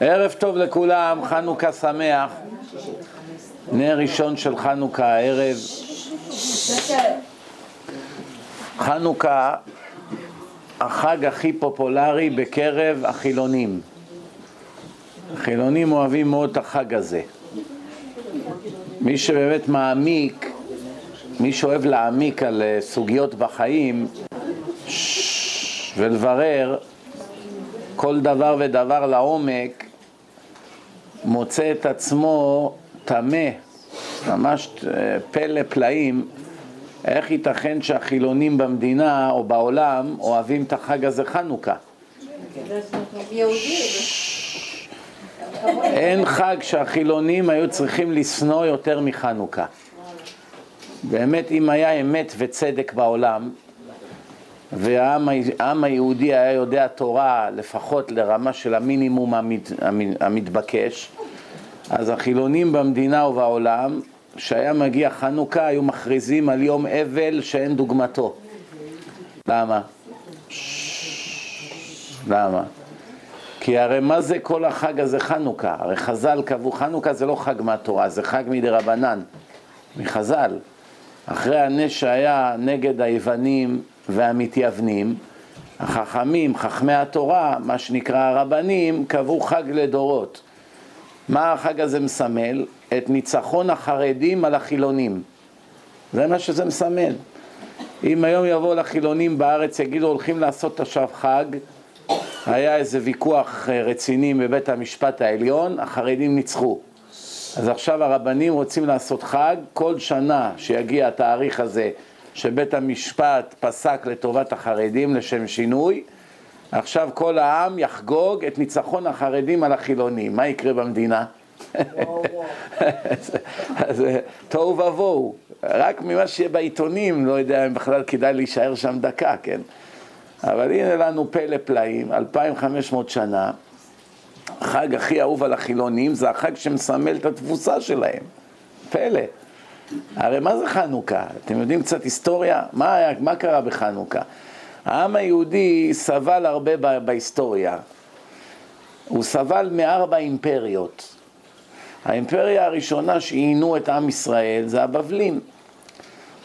ערב טוב לכולם, חנוכה שמח. נר ראשון של חנוכה הערב. חנוכה, החג הכי פופולרי בקרב החילונים. החילונים אוהבים מאוד את החג הזה. מי שבאמת מעמיק, מי שאוהב להעמיק על אה, סוגיות בחיים ולברר כל דבר ודבר לעומק, מוצא את עצמו טמא, ממש אה, פלא פלאים, איך ייתכן שהחילונים במדינה או בעולם אוהבים את החג הזה חנוכה? אין חג שהחילונים היו צריכים לשנוא יותר מחנוכה. באמת, אם היה אמת וצדק בעולם, והעם היהודי היה יודע תורה לפחות לרמה של המינימום המת, המתבקש, אז החילונים במדינה ובעולם, כשהיה מגיע חנוכה, היו מכריזים על יום אבל שאין דוגמתו. למה? למה? כי הרי מה זה כל החג הזה חנוכה? הרי חז"ל קבעו, חנוכה זה לא חג מהתורה, זה חג מדי רבנן, מחז"ל. אחרי הנס שהיה נגד היוונים והמתייוונים, החכמים, חכמי התורה, מה שנקרא הרבנים, קבעו חג לדורות. מה החג הזה מסמל? את ניצחון החרדים על החילונים. זה מה שזה מסמל. אם היום יבואו לחילונים בארץ, יגידו הולכים לעשות עכשיו חג, היה איזה ויכוח רציני בבית המשפט העליון, החרדים ניצחו. אז עכשיו הרבנים רוצים לעשות חג, כל שנה שיגיע התאריך הזה שבית המשפט פסק לטובת החרדים לשם שינוי, עכשיו כל העם יחגוג את ניצחון החרדים על החילונים. מה יקרה במדינה? אז תוהו ובוהו. רק ממה שיהיה בעיתונים, לא יודע אם בכלל כדאי להישאר שם דקה, כן? אבל הנה לנו פלא פלאים, 2,500 שנה, החג הכי אהוב על החילונים זה החג שמסמל את התבוסה שלהם. פלא. הרי מה זה חנוכה? אתם יודעים קצת היסטוריה? מה, היה, מה קרה בחנוכה? העם היהודי סבל הרבה בהיסטוריה. הוא סבל מארבע אימפריות. האימפריה הראשונה שעיינו את עם ישראל זה הבבלים.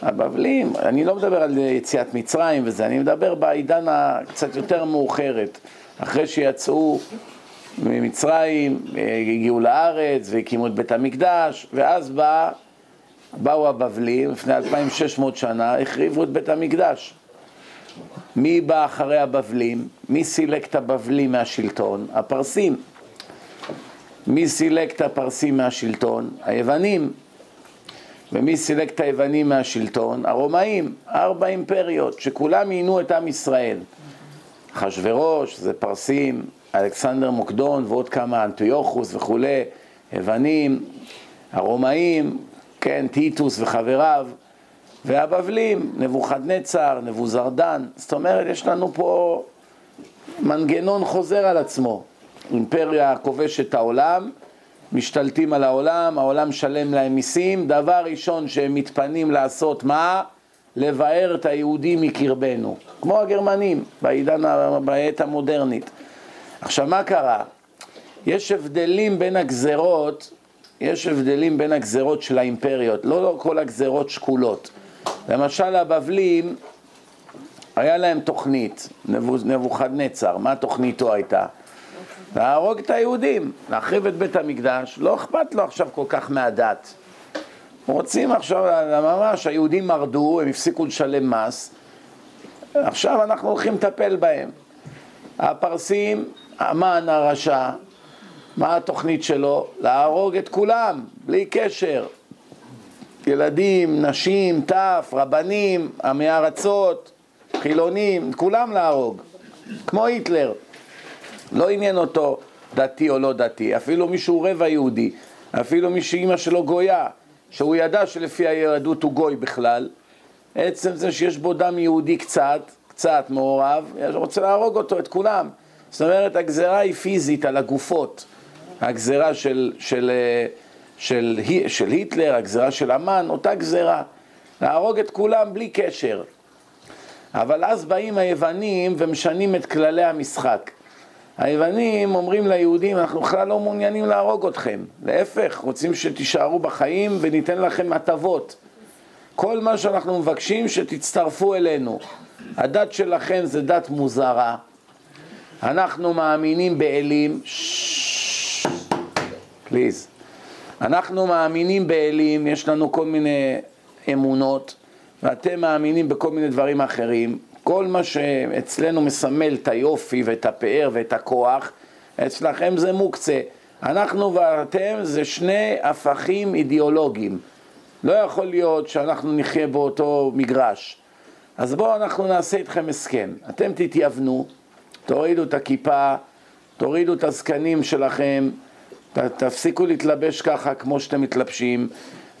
הבבלים, אני לא מדבר על יציאת מצרים וזה, אני מדבר בעידן הקצת יותר מאוחרת, אחרי שיצאו ממצרים, הגיעו לארץ והקימו את בית המקדש, ואז בא, באו הבבלים, לפני 2600 שנה, החריבו את בית המקדש. מי בא אחרי הבבלים? מי סילק את הבבלים מהשלטון? הפרסים. מי סילק את הפרסים מהשלטון? היוונים. ומי סילק את היוונים מהשלטון? הרומאים, ארבע אימפריות, שכולם עיינו את עם ישראל. אחשורוש, זה פרסים, אלכסנדר מוקדון ועוד כמה, אנטיוכוס וכולי, יוונים, הרומאים, כן, טיטוס וחבריו, והבבלים, נבוכדנצר, נבוזרדן, זאת אומרת, יש לנו פה מנגנון חוזר על עצמו. אימפריה כובשת העולם, משתלטים על העולם, העולם משלם להם מיסים, דבר ראשון שהם מתפנים לעשות מה? לבאר את היהודים מקרבנו, כמו הגרמנים בעידן, בעת המודרנית. עכשיו מה קרה? יש הבדלים בין הגזרות, יש הבדלים בין הגזרות של האימפריות, לא, לא כל הגזרות שקולות. למשל הבבלים, היה להם תוכנית, נבוכדנצר, מה תוכניתו הייתה? להרוג את היהודים, להחריב את בית המקדש, לא אכפת לו עכשיו כל כך מהדת. רוצים עכשיו, ממש, היהודים מרדו, הם הפסיקו לשלם מס, עכשיו אנחנו הולכים לטפל בהם. הפרסים, המן הרשע, מה התוכנית שלו? להרוג את כולם, בלי קשר. ילדים, נשים, טף, רבנים, עמי ארצות, חילונים, כולם להרוג, כמו היטלר. לא עניין אותו דתי או לא דתי, אפילו מי שהוא רבע יהודי, אפילו מי שאימא שלו גויה, שהוא ידע שלפי היהדות הוא גוי בכלל, עצם זה שיש בו דם יהודי קצת, קצת מעורב, רוצה להרוג אותו, את כולם. זאת אומרת, הגזרה היא פיזית על הגופות. הגזרה של, של, של, של, של היטלר, הגזרה של המן, אותה גזרה. להרוג את כולם בלי קשר. אבל אז באים היוונים ומשנים את כללי המשחק. היוונים אומרים ליהודים, אנחנו בכלל לא מעוניינים להרוג אתכם. להפך, רוצים שתישארו בחיים וניתן לכם הטבות. כל מה שאנחנו מבקשים, שתצטרפו אלינו. הדת שלכם זה דת מוזרה. אנחנו מאמינים באלים, פליז. אנחנו מאמינים באלים, יש לנו כל מיני אמונות, ואתם מאמינים בכל מיני דברים אחרים. כל מה שאצלנו מסמל את היופי ואת הפאר ואת הכוח, אצלכם זה מוקצה. אנחנו ואתם זה שני הפכים אידיאולוגיים. לא יכול להיות שאנחנו נחיה באותו מגרש. אז בואו אנחנו נעשה איתכם הסכם. אתם תתייוונו, תורידו את הכיפה, תורידו את הזקנים שלכם, ת, תפסיקו להתלבש ככה כמו שאתם מתלבשים,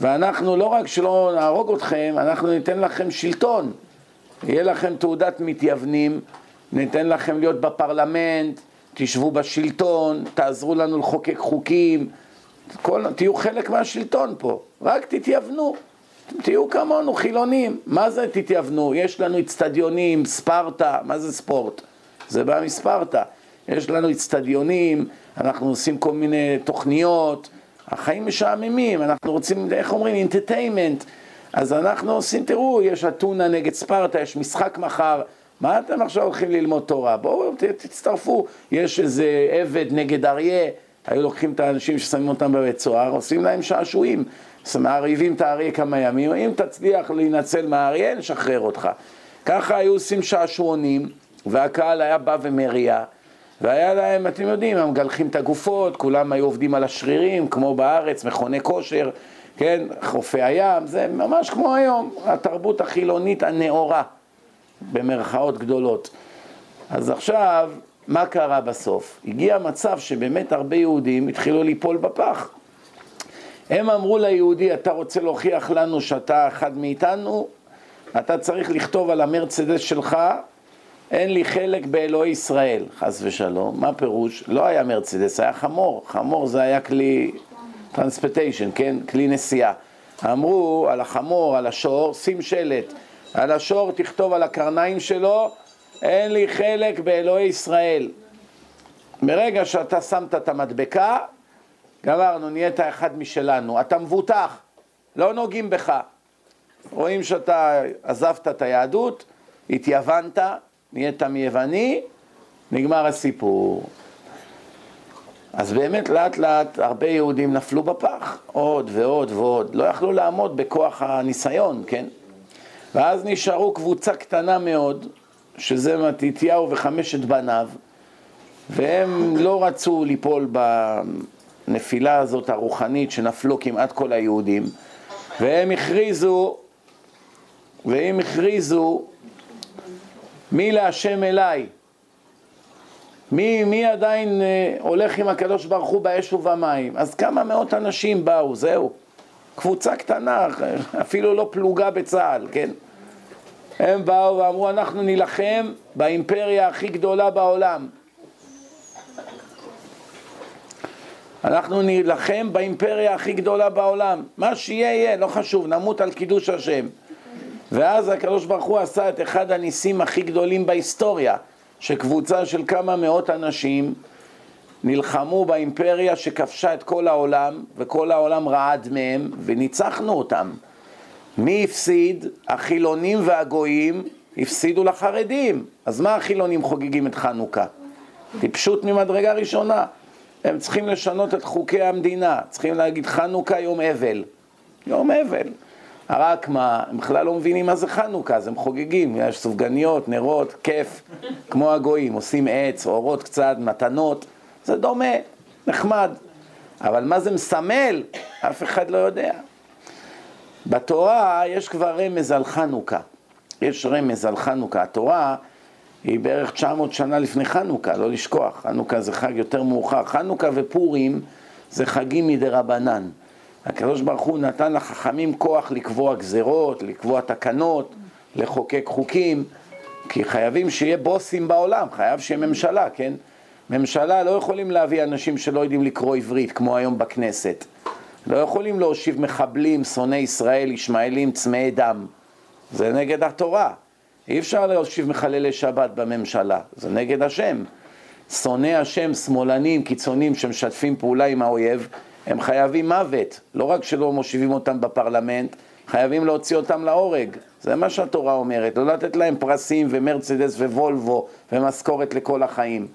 ואנחנו לא רק שלא נהרוג אתכם, אנחנו ניתן לכם שלטון. יהיה לכם תעודת מתייוונים, ניתן לכם להיות בפרלמנט, תשבו בשלטון, תעזרו לנו לחוקק חוקים, כל, תהיו חלק מהשלטון פה, רק תתייוונו. תהיו כמונו, חילונים. מה זה תתייוונו? יש לנו אצטדיונים, ספרטה, מה זה ספורט? זה בא מספרטה. יש לנו אצטדיונים, אנחנו עושים כל מיני תוכניות, החיים משעממים, אנחנו רוצים, איך אומרים, אינטרטיימנט. אז אנחנו עושים, תראו, יש אתונה נגד ספרטה, יש משחק מחר, מה אתם עכשיו הולכים ללמוד תורה? בואו תצטרפו, יש איזה עבד נגד אריה, היו לוקחים את האנשים ששמים אותם בבית סוהר, עושים להם שעשועים, מעריבים את האריה כמה ימים, אם תצליח להינצל מהאריה, נשחרר אותך. ככה היו עושים שעשועונים, והקהל היה בא ומריע, והיה להם, אתם יודעים, הם מגלחים את הגופות, כולם היו עובדים על השרירים, כמו בארץ, מכוני כושר, כן, חופי הים, זה ממש כמו היום, התרבות החילונית הנאורה, במרכאות גדולות. אז עכשיו, מה קרה בסוף? הגיע מצב שבאמת הרבה יהודים התחילו ליפול בפח. הם אמרו ליהודי, אתה רוצה להוכיח לנו שאתה אחד מאיתנו? אתה צריך לכתוב על המרצדס שלך, אין לי חלק באלוהי ישראל, חס ושלום. מה פירוש? לא היה מרצדס, היה חמור. חמור זה היה כלי טרנספטיישן, כן? כלי נסיעה. אמרו על החמור, על השור, שים שלט. על השור תכתוב על הקרניים שלו, אין לי חלק באלוהי ישראל. ברגע שאתה שמת את המדבקה, גמרנו, נהיית אחד משלנו. אתה מבוטח, לא נוגעים בך. רואים שאתה עזבת את היהדות, התייוונת, נהיית מיווני, נגמר הסיפור. אז באמת לאט לאט הרבה יהודים נפלו בפח, עוד ועוד ועוד, לא יכלו לעמוד בכוח הניסיון, כן? ואז נשארו קבוצה קטנה מאוד, שזה מתתיהו וחמשת בניו, והם לא רצו ליפול בנפילה הזאת הרוחנית שנפלו כמעט כל היהודים, והם הכריזו, והם הכריזו, מי להשם אליי? מי, מי עדיין אה, הולך עם הקדוש ברוך הוא באש ובמים? אז כמה מאות אנשים באו, זהו. קבוצה קטנה, אפילו לא פלוגה בצה"ל, כן? הם באו ואמרו, אנחנו נילחם באימפריה הכי גדולה בעולם. אנחנו נילחם באימפריה הכי גדולה בעולם. מה שיהיה יהיה, לא חשוב, נמות על קידוש השם. ואז הקדוש ברוך הוא עשה את אחד הניסים הכי גדולים בהיסטוריה, שקבוצה של כמה מאות אנשים נלחמו באימפריה שכבשה את כל העולם, וכל העולם רעד מהם, וניצחנו אותם. מי הפסיד? החילונים והגויים הפסידו לחרדים. אז מה החילונים חוגגים את חנוכה? טיפשות ממדרגה ראשונה. הם צריכים לשנות את חוקי המדינה, צריכים להגיד חנוכה יום אבל. יום אבל. רק מה, הם בכלל לא מבינים מה זה חנוכה, אז הם חוגגים, יש סופגניות, נרות, כיף, כמו הגויים, עושים עץ, אורות קצת, מתנות, זה דומה, נחמד. אבל מה זה מסמל, אף אחד לא יודע. בתורה יש כבר רמז על חנוכה. יש רמז על חנוכה. התורה היא בערך 900 שנה לפני חנוכה, לא לשכוח. חנוכה זה חג יותר מאוחר. חנוכה ופורים זה חגים מדי רבנן. הקדוש ברוך הוא נתן לחכמים כוח לקבוע גזרות, לקבוע תקנות, לחוקק חוקים, כי חייבים שיהיה בוסים בעולם, חייב שיהיה ממשלה, כן? ממשלה לא יכולים להביא אנשים שלא יודעים לקרוא עברית, כמו היום בכנסת. לא יכולים להושיב מחבלים, שונאי ישראל, ישמעאלים, צמאי דם. זה נגד התורה. אי אפשר להושיב מחללי שבת בממשלה, זה נגד השם. שונאי השם, שמאלנים, קיצונים שמשתפים פעולה עם האויב, הם חייבים מוות. לא רק שלא מושיבים אותם בפרלמנט, חייבים להוציא אותם להורג. זה מה שהתורה אומרת, לא לתת להם פרסים ומרצדס ווולבו ומשכורת לכל החיים.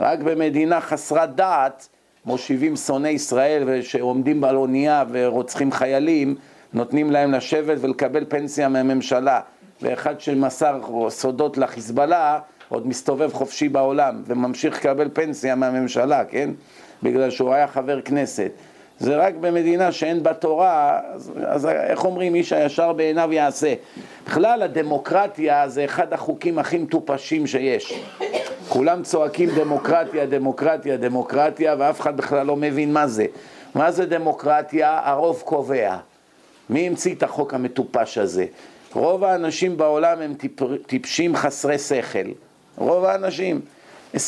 רק במדינה חסרת דעת מושיבים שונאי ישראל שעומדים על אונייה ורוצחים חיילים, נותנים להם לשבת ולקבל פנסיה מהממשלה. ואחד שמסר סודות לחיזבאללה עוד מסתובב חופשי בעולם וממשיך לקבל פנסיה מהממשלה, כן? בגלל שהוא היה חבר כנסת. זה רק במדינה שאין בה תורה, אז, אז איך אומרים, איש הישר בעיניו יעשה. בכלל הדמוקרטיה זה אחד החוקים הכי מטופשים שיש. כולם צועקים דמוקרטיה, דמוקרטיה, דמוקרטיה, ואף אחד בכלל לא מבין מה זה. מה זה דמוקרטיה? הרוב קובע. מי המציא את החוק המטופש הזה? רוב האנשים בעולם הם טיפ, טיפשים חסרי שכל. רוב האנשים. 20%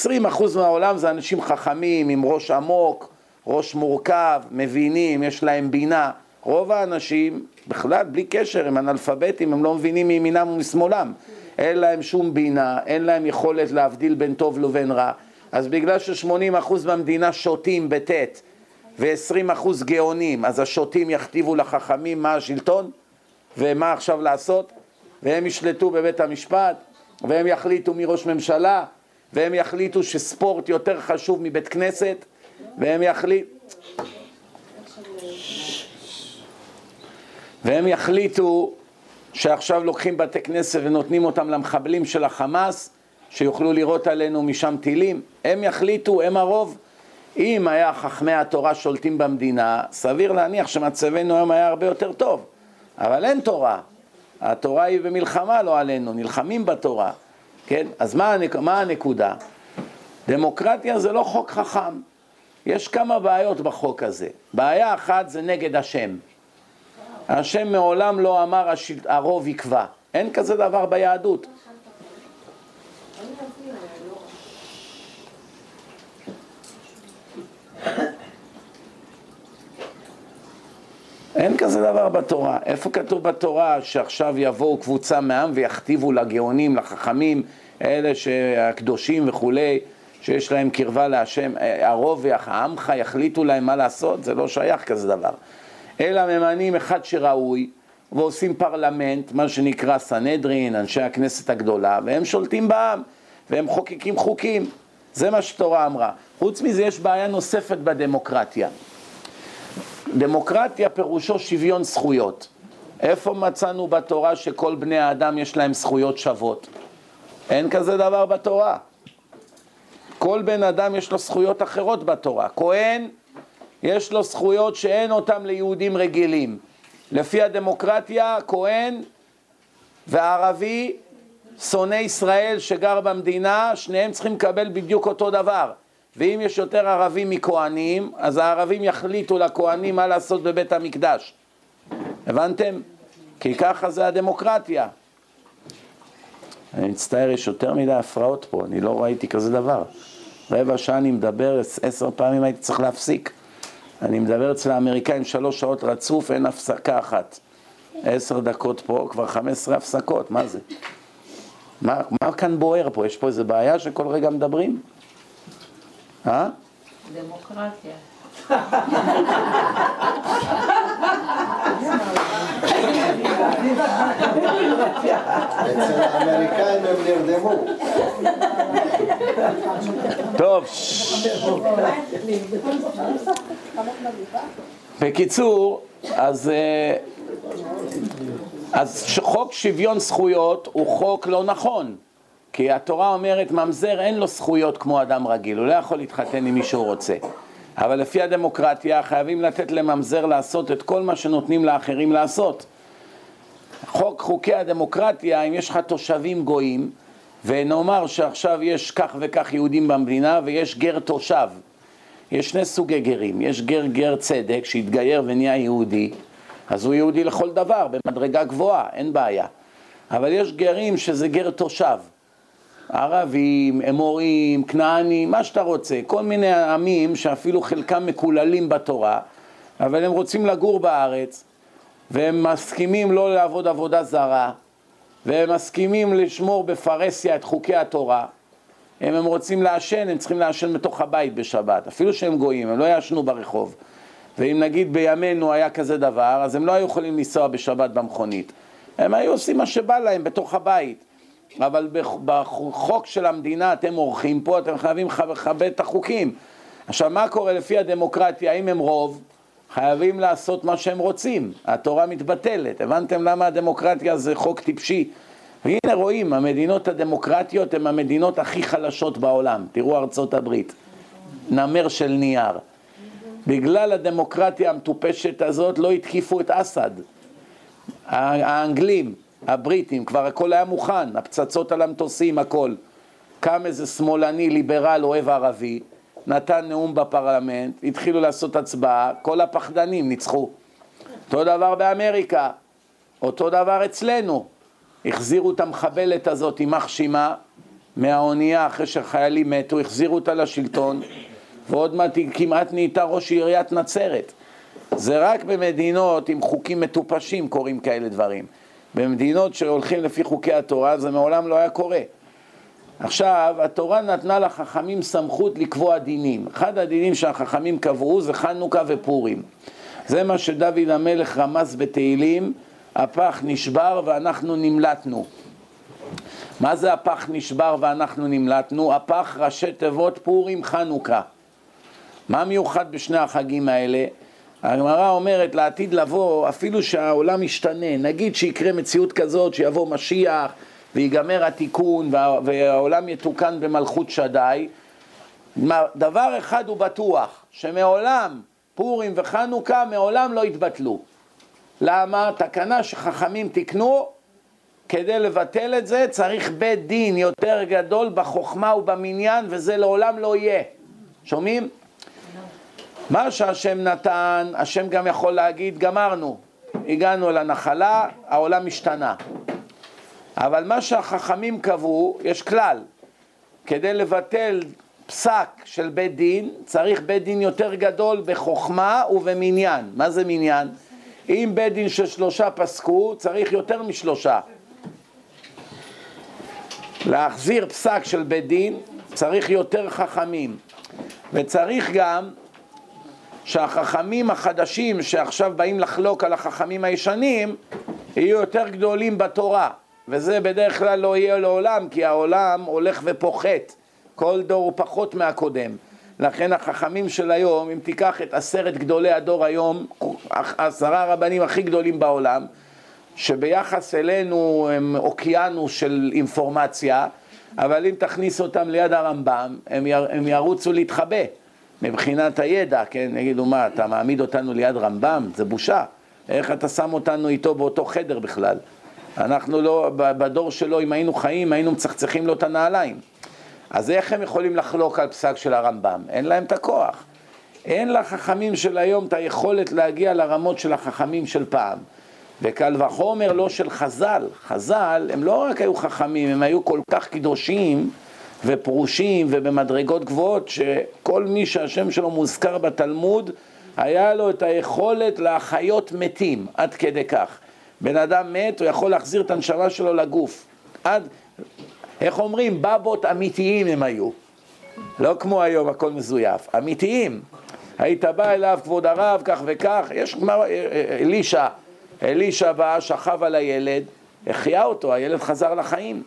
מהעולם זה אנשים חכמים, עם ראש עמוק, ראש מורכב, מבינים, יש להם בינה. רוב האנשים, בכלל, בלי קשר, הם אנאלפביתים, הם לא מבינים מימינם ומשמאלם. אין להם שום בינה, אין להם יכולת להבדיל בין טוב לבין רע. אז בגלל ש-80% מהמדינה שותים בטית ו-20% גאונים, אז השוטים יכתיבו לחכמים מה השלטון ומה עכשיו לעשות, והם ישלטו בבית המשפט, והם יחליטו מי ראש ממשלה, והם יחליטו שספורט יותר חשוב מבית כנסת, והם יחליטו... והם יחליטו שעכשיו לוקחים בתי כנסת ונותנים אותם למחבלים של החמאס, שיוכלו לירות עלינו משם טילים. הם יחליטו, הם הרוב. אם היה חכמי התורה שולטים במדינה, סביר להניח שמצבנו היום היה הרבה יותר טוב. אבל אין תורה. התורה היא במלחמה, לא עלינו, נלחמים בתורה. כן? אז מה, הנק... מה הנקודה? דמוקרטיה זה לא חוק חכם. יש כמה בעיות בחוק הזה. בעיה אחת זה נגד השם. השם מעולם לא אמר הרוב יקבע. אין כזה דבר ביהדות. אין כזה דבר בתורה. איפה כתוב בתורה שעכשיו יבואו קבוצה מעם ויכתיבו לגאונים, לחכמים, אלה שהקדושים וכולי, שיש להם קרבה להשם, הרוב והעמך יחליטו להם מה לעשות? זה לא שייך כזה דבר. אלא ממנים אחד שראוי ועושים פרלמנט, מה שנקרא סנהדרין, אנשי הכנסת הגדולה, והם שולטים בעם, והם חוקקים חוקים. זה מה שתורה אמרה. חוץ מזה יש בעיה נוספת בדמוקרטיה. דמוקרטיה פירושו שוויון זכויות. איפה מצאנו בתורה שכל בני האדם יש להם זכויות שוות? אין כזה דבר בתורה. כל בן אדם יש לו זכויות אחרות בתורה. כהן, יש לו זכויות שאין אותן ליהודים רגילים. לפי הדמוקרטיה, כהן וערבי, שונא ישראל שגר במדינה, שניהם צריכים לקבל בדיוק אותו דבר. ואם יש יותר ערבים מכהנים, אז הערבים יחליטו לכהנים מה לעשות בבית המקדש. הבנתם? כי ככה זה הדמוקרטיה. אני מצטער, יש יותר מדי הפרעות פה, אני לא ראיתי כזה דבר. רבע שעה אני מדבר, עשר פעמים הייתי צריך להפסיק. אני מדבר אצל האמריקאים שלוש שעות רצוף, אין הפסקה אחת. עשר דקות פה, כבר חמש עשרה הפסקות, מה זה? מה, מה כאן בוער פה? יש פה איזה בעיה שכל רגע מדברים? אה? דמוקרטיה. אצל האמריקאים הם נרדמו. טוב. בקיצור, אז, אה, אז חוק שוויון זכויות הוא חוק לא נכון. כי התורה אומרת, ממזר אין לו זכויות כמו אדם רגיל, הוא לא יכול להתחתן עם מי שהוא רוצה. אבל לפי הדמוקרטיה חייבים לתת לממזר לעשות את כל מה שנותנים לאחרים לעשות. חוק חוקי הדמוקרטיה, אם יש לך תושבים גויים, ונאמר שעכשיו יש כך וכך יהודים במדינה ויש גר תושב. יש שני סוגי גרים, יש גר גר צדק שהתגייר ונהיה יהודי, אז הוא יהודי לכל דבר, במדרגה גבוהה, אין בעיה. אבל יש גרים שזה גר תושב. ערבים, אמורים, כנענים, מה שאתה רוצה, כל מיני עמים שאפילו חלקם מקוללים בתורה, אבל הם רוצים לגור בארץ, והם מסכימים לא לעבוד עבודה זרה, והם מסכימים לשמור בפרהסיה את חוקי התורה, אם הם רוצים לעשן, הם צריכים לעשן בתוך הבית בשבת, אפילו שהם גויים, הם לא יעשנו ברחוב. ואם נגיד בימינו היה כזה דבר, אז הם לא היו יכולים לנסוע בשבת במכונית. הם היו עושים מה שבא להם בתוך הבית. אבל בחוק של המדינה אתם עורכים פה, אתם חייבים לכבד את החוקים. עכשיו, מה קורה לפי הדמוקרטיה, האם הם רוב? חייבים לעשות מה שהם רוצים, התורה מתבטלת. הבנתם למה הדמוקרטיה זה חוק טיפשי? והנה רואים, המדינות הדמוקרטיות הן המדינות הכי חלשות בעולם. תראו ארצות הברית, נמר של נייר. בגלל הדמוקרטיה המטופשת הזאת לא התקיפו את אסד. האנגלים, הבריטים, כבר הכל היה מוכן, הפצצות על המטוסים, הכל. קם איזה שמאלני, ליברל, אוהב ערבי, נתן נאום בפרלמנט, התחילו לעשות הצבעה, כל הפחדנים ניצחו. אותו דבר באמריקה, אותו דבר אצלנו. החזירו את המחבלת הזאת, יימח שמה, מהאונייה אחרי שחיילים מתו, החזירו אותה לשלטון, ועוד מעט היא כמעט נהייתה ראש עיריית נצרת. זה רק במדינות עם חוקים מטופשים קורים כאלה דברים. במדינות שהולכים לפי חוקי התורה זה מעולם לא היה קורה. עכשיו, התורה נתנה לחכמים סמכות לקבוע דינים. אחד הדינים שהחכמים קבעו זה חנוכה ופורים. זה מה שדוד המלך רמז בתהילים, הפח נשבר ואנחנו נמלטנו. מה זה הפח נשבר ואנחנו נמלטנו? הפח ראשי תיבות פורים חנוכה. מה מיוחד בשני החגים האלה? הגמרא אומרת לעתיד לבוא, אפילו שהעולם ישתנה, נגיד שיקרה מציאות כזאת, שיבוא משיח ויגמר התיקון והעולם יתוקן במלכות שדי, דבר אחד הוא בטוח, שמעולם פורים וחנוכה מעולם לא יתבטלו. למה? תקנה שחכמים תיקנו, כדי לבטל את זה צריך בית דין יותר גדול בחוכמה ובמניין וזה לעולם לא יהיה. שומעים? מה שהשם נתן, השם גם יכול להגיד, גמרנו, הגענו לנחלה, העולם השתנה. אבל מה שהחכמים קבעו, יש כלל, כדי לבטל פסק של בית דין, צריך בית דין יותר גדול בחוכמה ובמניין. מה זה מניין? אם בית דין של שלושה פסקו, צריך יותר משלושה. להחזיר פסק של בית דין, צריך יותר חכמים. וצריך גם שהחכמים החדשים שעכשיו באים לחלוק על החכמים הישנים יהיו יותר גדולים בתורה וזה בדרך כלל לא יהיה לעולם כי העולם הולך ופוחת כל דור הוא פחות מהקודם לכן החכמים של היום, אם תיקח את עשרת גדולי הדור היום, עשרה הרבנים הכי גדולים בעולם, שביחס אלינו הם אוקיינוס של אינפורמציה, אבל אם תכניס אותם ליד הרמב"ם, הם, יר, הם ירוצו להתחבא. מבחינת הידע, כן, יגידו מה, אתה מעמיד אותנו ליד רמב"ם? זה בושה. איך אתה שם אותנו איתו באותו חדר בכלל? אנחנו לא, בדור שלו, אם היינו חיים, היינו מצחצחים לו את הנעליים. אז איך הם יכולים לחלוק על פסק של הרמב"ם? אין להם את הכוח. אין לחכמים של היום את היכולת להגיע לרמות של החכמים של פעם. וקל וחומר לא של חז"ל. חז"ל, הם לא רק היו חכמים, הם היו כל כך קדושים ופרושים ובמדרגות גבוהות, שכל מי שהשם שלו מוזכר בתלמוד, היה לו את היכולת להחיות מתים, עד כדי כך. בן אדם מת, הוא יכול להחזיר את הנשמה שלו לגוף. עד, איך אומרים, בבות אמיתיים הם היו. לא כמו היום, הכל מזויף. אמיתיים. היית בא אליו, כבוד הרב, כך וכך, יש אה, אה, אלישע, אלישע בא, שכב על הילד, החיה אותו, הילד חזר לחיים.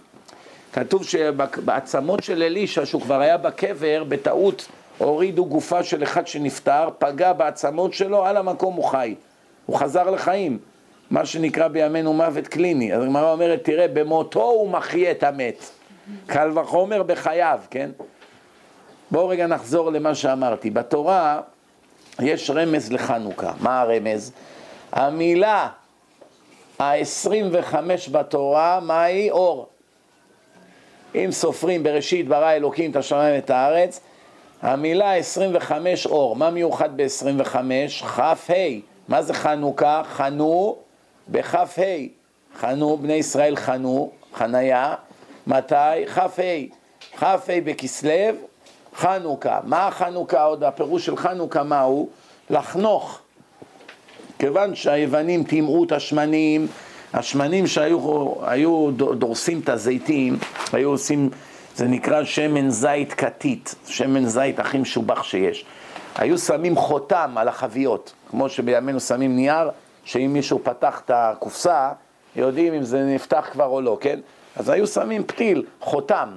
כתוב שבעצמות של אלישע, שהוא כבר היה בקבר, בטעות הורידו גופה של אחד שנפטר, פגע בעצמות שלו, על המקום הוא חי. הוא חזר לחיים, מה שנקרא בימינו מוות קליני. אז הגמרא אומרת, תראה, במותו הוא מחיה את המת. קל וחומר בחייו, כן? בואו רגע נחזור למה שאמרתי. בתורה יש רמז לחנוכה. מה הרמז? המילה ה-25 בתורה, מהי? אור. אם סופרים בראשית ברא אלוקים את השמיים ואת הארץ, המילה 25 אור, מה מיוחד ב-25? כ"ה, מה זה חנוכה? חנו בכ"ה, חנו, בני ישראל חנו, חניה, מתי? כ"ה, כ"ה בכסלו, חנוכה. מה חנוכה עוד? הפירוש של חנוכה מהו? לחנוך. כיוון שהיוונים טימאו את השמנים, השמנים שהיו דורסים את הזיתים, היו עושים זה נקרא שמן זית כתית, שמן זית הכי משובח שיש. היו שמים חותם על החביות, כמו שבימינו שמים נייר, שאם מישהו פתח את הקופסה, יודעים אם זה נפתח כבר או לא, כן? אז היו שמים פתיל, חותם.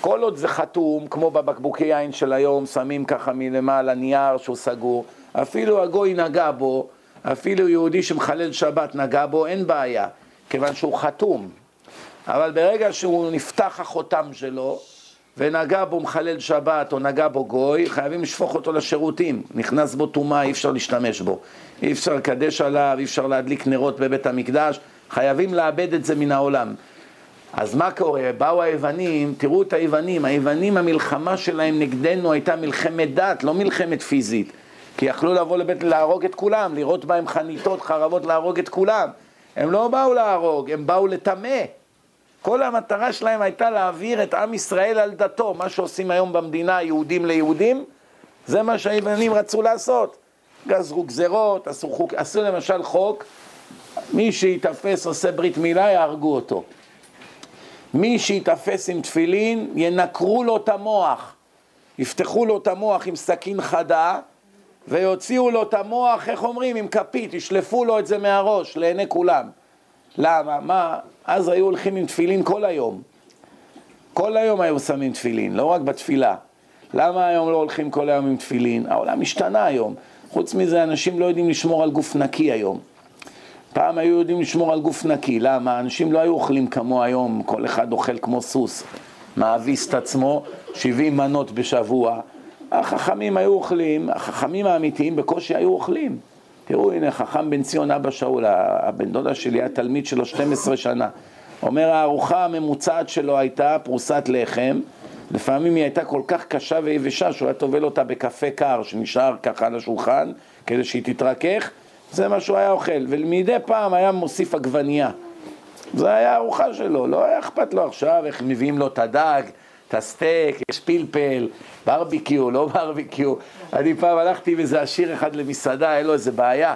כל עוד זה חתום, כמו בבקבוקי יין של היום, שמים ככה מלמעלה נייר שהוא סגור, אפילו הגוי נגע בו, אפילו יהודי שמחלל שבת נגע בו, אין בעיה, כיוון שהוא חתום. אבל ברגע שהוא נפתח החותם שלו, ונגע בו מחלל שבת או נגע בו גוי, חייבים לשפוך אותו לשירותים. נכנס בו טומאה, אי אפשר להשתמש בו. אי אפשר לקדש עליו, אי אפשר להדליק נרות בבית המקדש, חייבים לאבד את זה מן העולם. אז מה קורה? באו היוונים, תראו את היוונים, היוונים המלחמה שלהם נגדנו הייתה מלחמת דת, לא מלחמת פיזית. כי יכלו לבוא לבית להרוג את כולם, לראות בהם חניתות, חרבות, להרוג את כולם. הם לא באו להרוג, הם באו לטמא. כל המטרה שלהם הייתה להעביר את עם ישראל על דתו, מה שעושים היום במדינה יהודים ליהודים, זה מה שהיוונים רצו לעשות. גזרו גזרות, עשו, חוק, עשו למשל חוק, מי שיתפס עושה ברית מילה יהרגו אותו. מי שיתפס עם תפילין ינקרו לו את המוח, יפתחו לו את המוח עם סכין חדה ויוציאו לו את המוח, איך אומרים, עם כפית, ישלפו לו את זה מהראש לעיני כולם. למה? מה? אז היו הולכים עם תפילין כל היום. כל היום היו שמים תפילין, לא רק בתפילה. למה היום לא הולכים כל היום עם תפילין? העולם השתנה היום. חוץ מזה, אנשים לא יודעים לשמור על גוף נקי היום. פעם היו יודעים לשמור על גוף נקי, למה? אנשים לא היו אוכלים כמו היום, כל אחד אוכל כמו סוס, מאביס את עצמו 70 מנות בשבוע. החכמים היו אוכלים, החכמים האמיתיים בקושי היו אוכלים. תראו, הנה, חכם בן ציון אבא שאול, הבן דודה שלי היה תלמיד שלו 12 שנה. אומר, הארוחה הממוצעת שלו הייתה פרוסת לחם, לפעמים היא הייתה כל כך קשה ויבשה שהוא היה טובל אותה בקפה קר שנשאר ככה על השולחן כדי שהיא תתרכך, זה מה שהוא היה אוכל, ומדי פעם היה מוסיף עגבנייה. זה היה הארוחה שלו, לא היה אכפת לו עכשיו איך מביאים לו את הדג, את הסטייק, יש פלפל, ברביקיו, לא ברביקיו. אני פעם הלכתי עם איזה עשיר אחד למסעדה, היה לו איזה בעיה.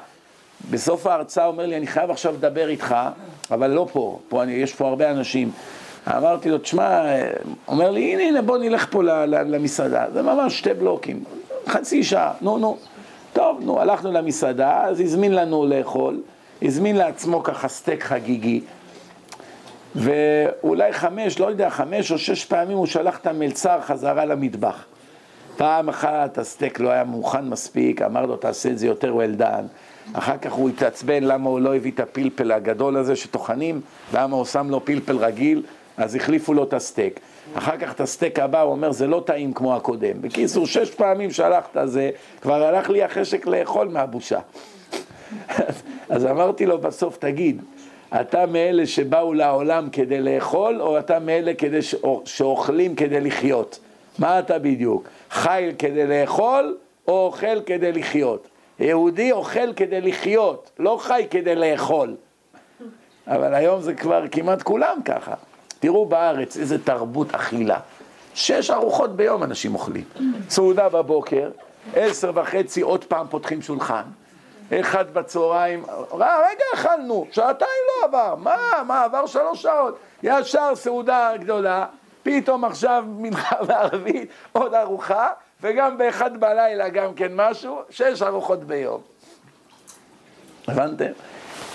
בסוף ההרצאה אומר לי, אני חייב עכשיו לדבר איתך, אבל לא פה, פה אני, יש פה הרבה אנשים. אמרתי לו, תשמע, אומר לי, הנה, הנה, בוא נלך פה למסעדה. זה ממש שתי בלוקים, חצי שעה, נו, נו. טוב, נו, הלכנו למסעדה, אז הזמין לנו לאכול, הזמין לעצמו ככה סטייק חגיגי, ואולי חמש, לא יודע, חמש או שש פעמים הוא שלח את המלצר חזרה למטבח. פעם אחת הסטייק לא היה מוכן מספיק, אמר לו תעשה את זה יותר well done. אחר כך הוא התעצבן למה הוא לא הביא את הפלפל הגדול הזה שטוחנים, למה הוא שם לו פלפל רגיל, אז החליפו לו את הסטייק. אחר כך את הסטייק הבא, הוא אומר, זה לא טעים כמו הקודם. בקיצור, שש פעמים שלחת זה, כבר הלך לי החשק לאכול מהבושה. אז אמרתי לו בסוף, תגיד, אתה מאלה שבאו לעולם כדי לאכול, או אתה מאלה כדי ש... שאוכלים כדי לחיות? מה אתה בדיוק? חי כדי לאכול, או אוכל כדי לחיות? יהודי אוכל כדי לחיות, לא חי כדי לאכול. אבל היום זה כבר כמעט כולם ככה. תראו בארץ איזה תרבות אכילה. שש ארוחות ביום אנשים אוכלים. סעודה בבוקר, עשר וחצי עוד פעם פותחים שולחן. אחד בצהריים, רגע אכלנו, שעתיים לא עבר, מה, מה, עבר שלוש שעות, ישר סעודה גדולה, פתאום עכשיו מנחה וערבית, עוד ארוחה, וגם באחד בלילה גם כן משהו, שש ארוחות ביום. הבנתם?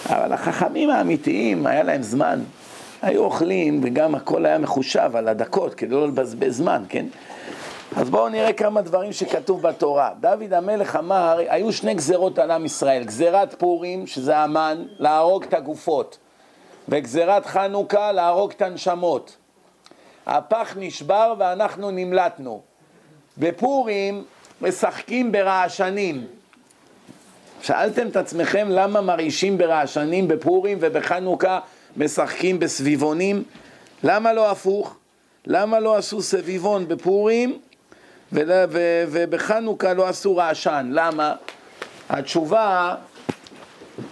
אבל החכמים האמיתיים, היה להם זמן. היו אוכלים, וגם הכל היה מחושב על הדקות, כדי לא לבזבז זמן, כן? אז בואו נראה כמה דברים שכתוב בתורה. דוד המלך אמר, היו שני גזרות על עם ישראל, גזירת פורים, שזה המן, להרוג את הגופות, וגזירת חנוכה, להרוג את הנשמות. הפח נשבר ואנחנו נמלטנו. בפורים משחקים ברעשנים. שאלתם את עצמכם למה מרעישים ברעשנים בפורים ובחנוכה משחקים בסביבונים? למה לא הפוך? למה לא עשו סביבון בפורים ובחנוכה לא עשו רעשן? למה? התשובה,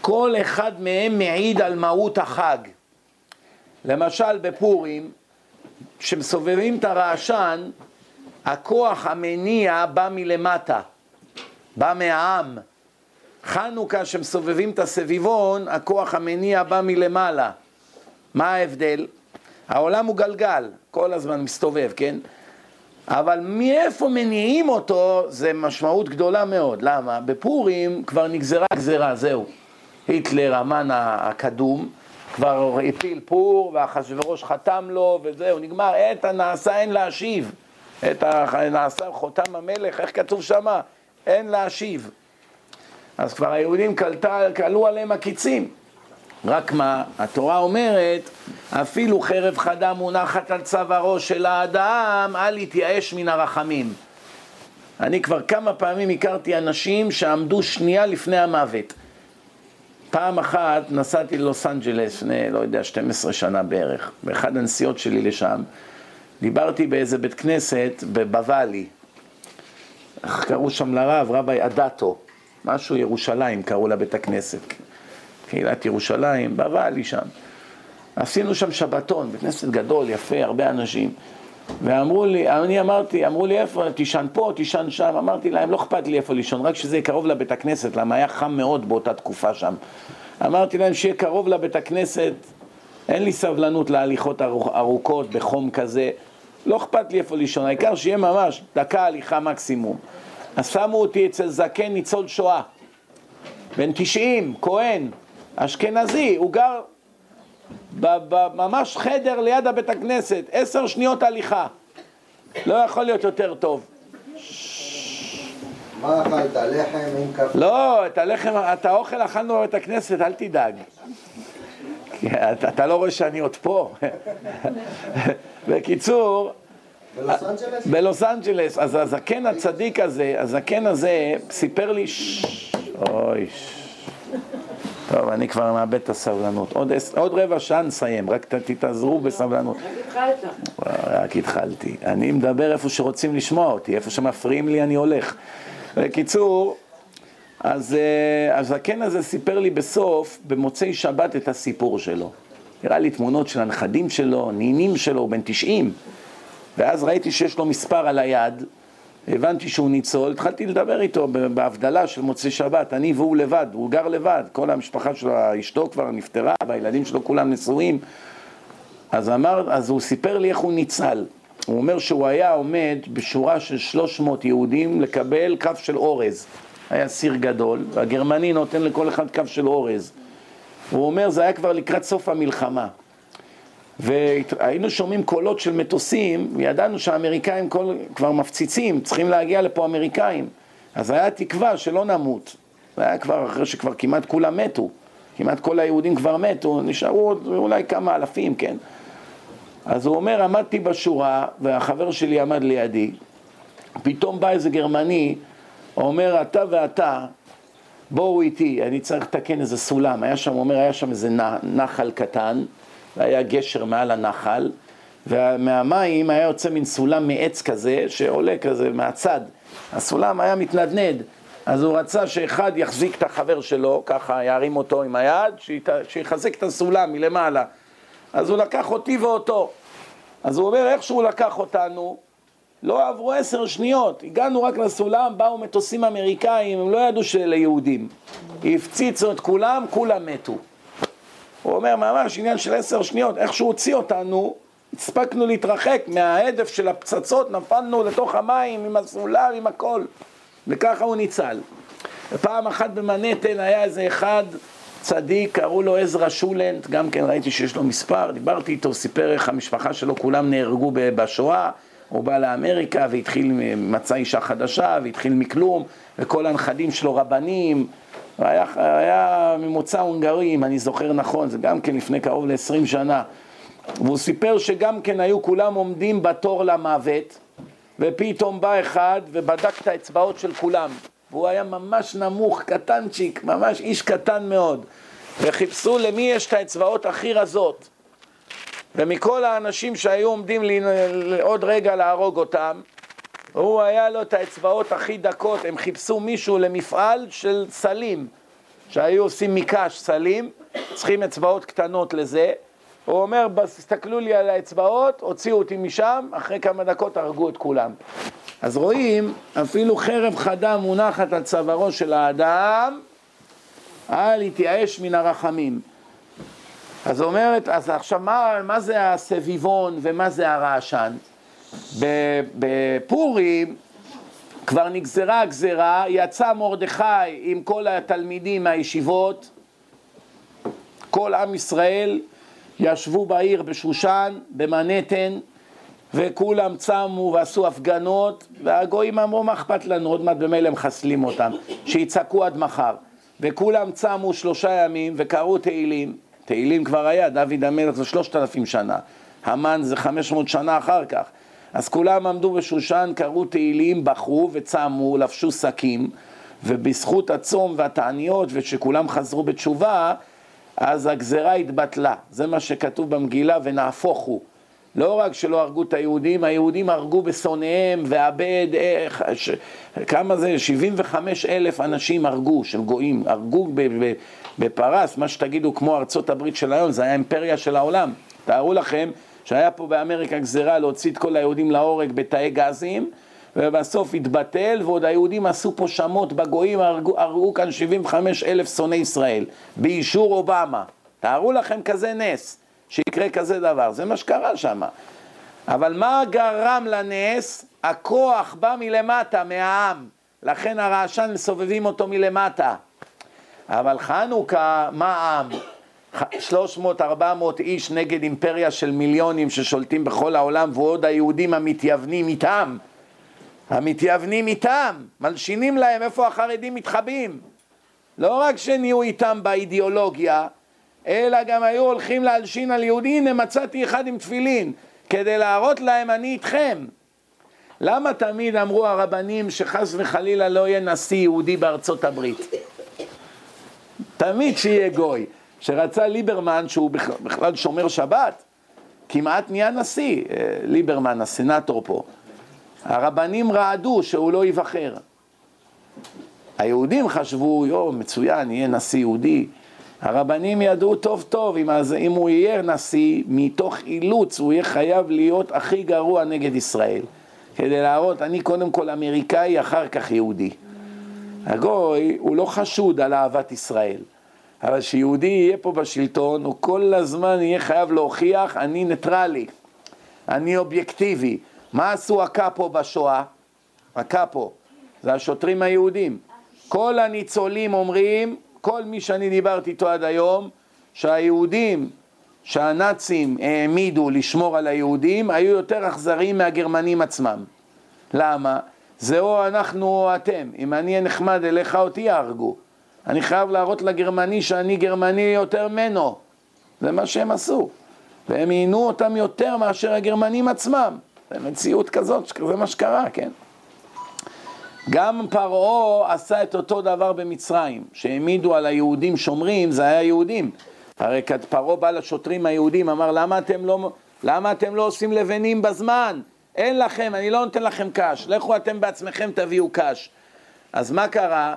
כל אחד מהם מעיד על מהות החג. למשל בפורים, כשמסובבים את הרעשן, הכוח המניע בא מלמטה, בא מהעם. חנוכה, שמסובבים את הסביבון, הכוח המניע בא מלמעלה. מה ההבדל? העולם הוא גלגל, כל הזמן מסתובב, כן? אבל מאיפה מניעים אותו זה משמעות גדולה מאוד. למה? בפורים כבר נגזרה גזרה, זהו. היטלר, המן הקדום, כבר הפיל פור, ואחשוורוש חתם לו, וזהו, נגמר. את הנעשה אין להשיב. את הנעשה חותם המלך, איך כתוב שמה? אין להשיב. אז כבר היהודים קלו עליהם הקיצים. רק מה, התורה אומרת, אפילו חרב חדה מונחת על צווארו של האדם, אל יתייאש מן הרחמים. אני כבר כמה פעמים הכרתי אנשים שעמדו שנייה לפני המוות. פעם אחת נסעתי ללוס אנג'לס, לפני, לא יודע, 12 שנה בערך, באחד הנסיעות שלי לשם, דיברתי באיזה בית כנסת בבוואלי, קראו שם לרב? רבי אדטו, משהו ירושלים קראו לבית הכנסת. קהילת ירושלים, בוואלי שם. עשינו שם שבתון, בית כנסת גדול, יפה, הרבה אנשים. ואמרו לי, אני אמרתי, אמרו לי איפה, תישן פה, תישן שם, אמרתי להם, לא אכפת לי איפה לישון, רק שזה יהיה קרוב לבית הכנסת, למה היה חם מאוד באותה תקופה שם. אמרתי להם שיהיה קרוב לבית הכנסת, אין לי סבלנות להליכות ארוכות בחום כזה, לא אכפת לי איפה לישון, העיקר שיהיה ממש דקה הליכה מקסימום. אז שמו אותי אצל זקן ניצול שואה, בן 90, כהן, אשכנזי, הוא גר ממש חדר ליד הבית הכנסת, עשר שניות הליכה. לא יכול להיות יותר טוב. מה אכלת? לחם עם קפה? לא, את הלחם, את האוכל אכלנו בבית הכנסת, אל תדאג. אתה, לא רואה שאני עוד פה. בקיצור, בלוס אנג'לס? בלוס אנג'לס, אז הזקן הצדיק הזה, הזקן הזה סיפר לי, אוי, טוב, אני כבר מאבד את הסבלנות. עוד, עוד רבע שעה נסיים, רק תתעזרו בסבלנות. רק התחלת. רק התחלתי. אני מדבר איפה שרוצים לשמוע אותי, איפה שמפריעים לי אני הולך. בקיצור, אז הזקן הזה סיפר לי בסוף, במוצאי שבת, את הסיפור שלו. הראה לי תמונות של הנכדים שלו, נינים שלו, הוא בן 90. ואז ראיתי שיש לו מספר על היד, הבנתי שהוא ניצול, התחלתי לדבר איתו בהבדלה של מוצאי שבת, אני והוא לבד, הוא גר לבד, כל המשפחה שלו, אשתו כבר נפטרה, והילדים שלו כולם נשואים. אז, אמר, אז הוא סיפר לי איך הוא ניצל. הוא אומר שהוא היה עומד בשורה של 300 יהודים לקבל כף של אורז. היה סיר גדול, והגרמני נותן לכל אחד כף של אורז. הוא אומר, זה היה כבר לקראת סוף המלחמה. והיינו שומעים קולות של מטוסים, וידענו שהאמריקאים כל, כבר מפציצים, צריכים להגיע לפה אמריקאים. אז היה תקווה שלא נמות. זה היה כבר אחרי שכבר כמעט כולם מתו. כמעט כל היהודים כבר מתו, נשארו עוד אולי כמה אלפים, כן? אז הוא אומר, עמדתי בשורה, והחבר שלי עמד לידי, פתאום בא איזה גרמני, אומר, אתה ואתה, בואו איתי, אני צריך לתקן איזה סולם. היה שם, הוא אומר, היה שם איזה נחל קטן, והיה גשר מעל הנחל, ומהמים היה יוצא מין סולם מעץ כזה, שעולה כזה מהצד. הסולם היה מתנדנד, אז הוא רצה שאחד יחזיק את החבר שלו, ככה ירים אותו עם היד, שיחזק את הסולם מלמעלה. אז הוא לקח אותי ואותו. אז הוא אומר, איך שהוא לקח אותנו, לא עברו עשר שניות, הגענו רק לסולם, באו מטוסים אמריקאים, הם לא ידעו שאלה יהודים. הפציצו את כולם, כולם מתו. הוא אומר ממש עניין של עשר שניות, איך שהוא הוציא אותנו, הספקנו להתרחק מההדף של הפצצות, נפלנו לתוך המים עם הסולם, עם הכל, וככה הוא ניצל. ופעם אחת במנהטן היה איזה אחד צדיק, קראו לו עזרא שולנט, גם כן ראיתי שיש לו מספר, דיברתי איתו, סיפר איך המשפחה שלו כולם נהרגו בשואה, הוא בא לאמריקה והתחיל, מצא אישה חדשה והתחיל מכלום, וכל הנכדים שלו רבנים, היה, היה ממוצא הונגרי, אם אני זוכר נכון, זה גם כן לפני קרוב ל-20 שנה. והוא סיפר שגם כן היו כולם עומדים בתור למוות, ופתאום בא אחד ובדק את האצבעות של כולם. והוא היה ממש נמוך, קטנצ'יק, ממש איש קטן מאוד. וחיפשו למי יש את האצבעות הכי רזות. ומכל האנשים שהיו עומדים לי עוד רגע להרוג אותם, הוא היה לו את האצבעות הכי דקות, הם חיפשו מישהו למפעל של סלים, שהיו עושים מקש סלים, צריכים אצבעות קטנות לזה. הוא אומר, תסתכלו לי על האצבעות, הוציאו אותי משם, אחרי כמה דקות הרגו את כולם. אז רואים, אפילו חרב חדה מונחת על צווארו של האדם, אל יתייאש מן הרחמים. אז אומרת, אז עכשיו מה, מה זה הסביבון ומה זה הרעשן? בפורים כבר נגזרה הגזרה, יצא מרדכי עם כל התלמידים מהישיבות, כל עם ישראל ישבו בעיר בשושן, במנהטן, וכולם צמו ועשו הפגנות, והגויים אמרו מה אכפת לנו, עוד מעט במילא מחסלים אותם, שיצעקו עד מחר. וכולם צמו שלושה ימים וקראו תהילים, תהילים כבר היה, דוד המלך זה שלושת אלפים שנה, המן זה חמש מאות שנה אחר כך. אז כולם עמדו בשושן, קראו תהילים, בחרו וצמו, לבשו שקים, ובזכות הצום והתעניות ושכולם חזרו בתשובה, אז הגזרה התבטלה. זה מה שכתוב במגילה, ונהפוך הוא. לא רק שלא הרגו את היהודים, היהודים הרגו בשונאיהם, ועבד, איך, ש, כמה זה? 75 אלף אנשים הרגו, של גויים, הרגו בפרס, מה שתגידו כמו ארצות הברית של היום, זה היה אימפריה של העולם. תארו לכם שהיה פה באמריקה גזירה להוציא את כל היהודים להורג בתאי גזים, ובסוף התבטל, ועוד היהודים עשו פה שמות בגויים, הרגו, הרגו כאן 75 אלף שונאי ישראל, באישור אובמה. תארו לכם כזה נס, שיקרה כזה דבר, זה מה שקרה שם. אבל מה גרם לנס? הכוח בא מלמטה, מהעם, לכן הרעשן מסובבים אותו מלמטה. אבל חנוכה, מה העם? 300-400 איש נגד אימפריה של מיליונים ששולטים בכל העולם ועוד היהודים המתייוונים איתם. המתייוונים איתם, מלשינים להם איפה החרדים מתחבאים. לא רק שנהיו איתם באידיאולוגיה אלא גם היו הולכים להלשין על יהודי, הנה מצאתי אחד עם תפילין כדי להראות להם אני איתכם. למה תמיד אמרו הרבנים שחס וחלילה לא יהיה נשיא יהודי בארצות הברית? תמיד שיהיה גוי שרצה ליברמן, שהוא בכלל שומר שבת, כמעט נהיה נשיא, אה, ליברמן, הסנטור פה. הרבנים רעדו שהוא לא ייבחר. היהודים חשבו, יו, מצוין, יהיה נשיא יהודי. הרבנים ידעו טוב טוב, אם, אז, אם הוא יהיה נשיא, מתוך אילוץ הוא יהיה חייב להיות הכי גרוע נגד ישראל. כדי להראות, אני קודם כל אמריקאי, אחר כך יהודי. הגוי, הוא לא חשוד על אהבת ישראל. אבל שיהודי יהיה פה בשלטון, הוא כל הזמן יהיה חייב להוכיח, אני ניטרלי, אני אובייקטיבי. מה עשו הקאפו בשואה? הקאפו, זה השוטרים היהודים. כל הניצולים אומרים, כל מי שאני דיברתי איתו עד היום, שהיהודים שהנאצים העמידו לשמור על היהודים היו יותר אכזריים מהגרמנים עצמם. למה? זה או אנחנו או אתם. אם אני אהיה נחמד אליך אותי יהרגו. אני חייב להראות לגרמני שאני גרמני יותר ממנו. זה מה שהם עשו. והם עינו אותם יותר מאשר הגרמנים עצמם. זה מציאות כזאת, זה מה שקרה, כן? גם פרעה עשה את אותו דבר במצרים, שהעמידו על היהודים שומרים, זה היה יהודים. הרי פרעה בא לשוטרים היהודים, אמר למה אתם לא, למה אתם לא עושים לבנים בזמן? אין לכם, אני לא נותן לכם קש, לכו אתם בעצמכם תביאו קש. אז מה קרה?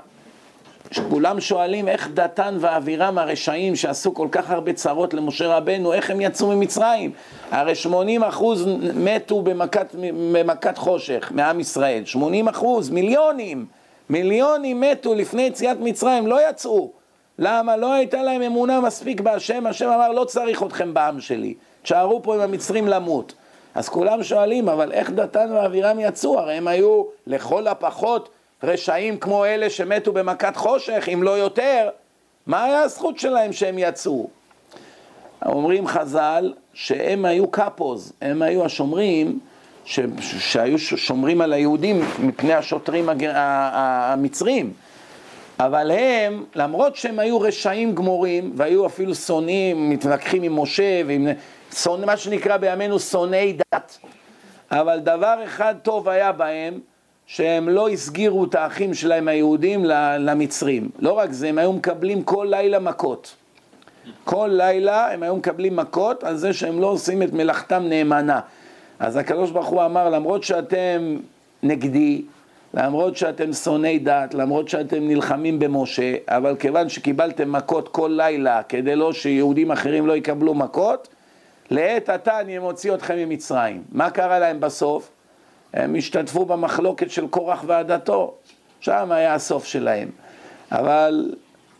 כולם שואלים איך דתן ואבירם הרשעים שעשו כל כך הרבה צרות למשה רבנו, איך הם יצאו ממצרים? הרי 80 אחוז מתו במכת, במכת חושך מעם ישראל, 80 אחוז, מיליונים, מיליונים מתו לפני יציאת מצרים, לא יצאו. למה? לא הייתה להם אמונה מספיק בהשם, השם אמר לא צריך אתכם בעם שלי, תשארו פה עם המצרים למות. אז כולם שואלים, אבל איך דתן ואבירם יצאו? הרי הם היו לכל הפחות רשעים כמו אלה שמתו במכת חושך, אם לא יותר, מה היה הזכות שלהם שהם יצאו? אומרים חז"ל שהם היו קפוז, הם היו השומרים ש... שהיו שומרים על היהודים מפני השוטרים הג... המצרים. אבל הם, למרות שהם היו רשעים גמורים, והיו אפילו שונאים, מתווכחים עם משה, ועם שונא, מה שנקרא בימינו שונאי דת, אבל דבר אחד טוב היה בהם, שהם לא הסגירו את האחים שלהם היהודים למצרים. לא רק זה, הם היו מקבלים כל לילה מכות. כל לילה הם היו מקבלים מכות על זה שהם לא עושים את מלאכתם נאמנה. אז הקדוש ברוך הוא אמר, למרות שאתם נגדי, למרות שאתם שונאי דת, למרות שאתם נלחמים במשה, אבל כיוון שקיבלתם מכות כל לילה כדי לא שיהודים אחרים לא יקבלו מכות, לעת עתה אני מוציא אתכם ממצרים. מה קרה להם בסוף? הם השתתפו במחלוקת של קורח ועדתו, שם היה הסוף שלהם. אבל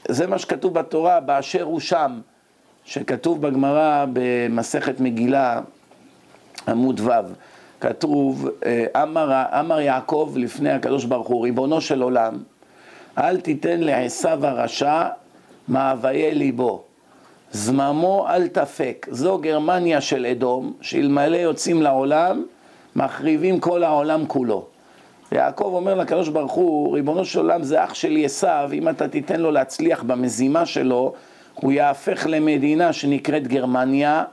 זה מה שכתוב בתורה, באשר הוא שם, שכתוב בגמרא במסכת מגילה, עמוד ו', כתוב, אה, אמר, אמר יעקב לפני הקדוש ברוך הוא, ריבונו של עולם, אל תיתן לעשו הרשע מאוויי ליבו. זממו אל תפק. זו גרמניה של אדום, שאלמלא יוצאים לעולם, מחריבים כל העולם כולו. ויעקב אומר לקדוש ברוך הוא, ריבונו של עולם זה אח שלי עשו, אם אתה תיתן לו להצליח במזימה שלו, הוא יהפך למדינה שנקראת גרמניה,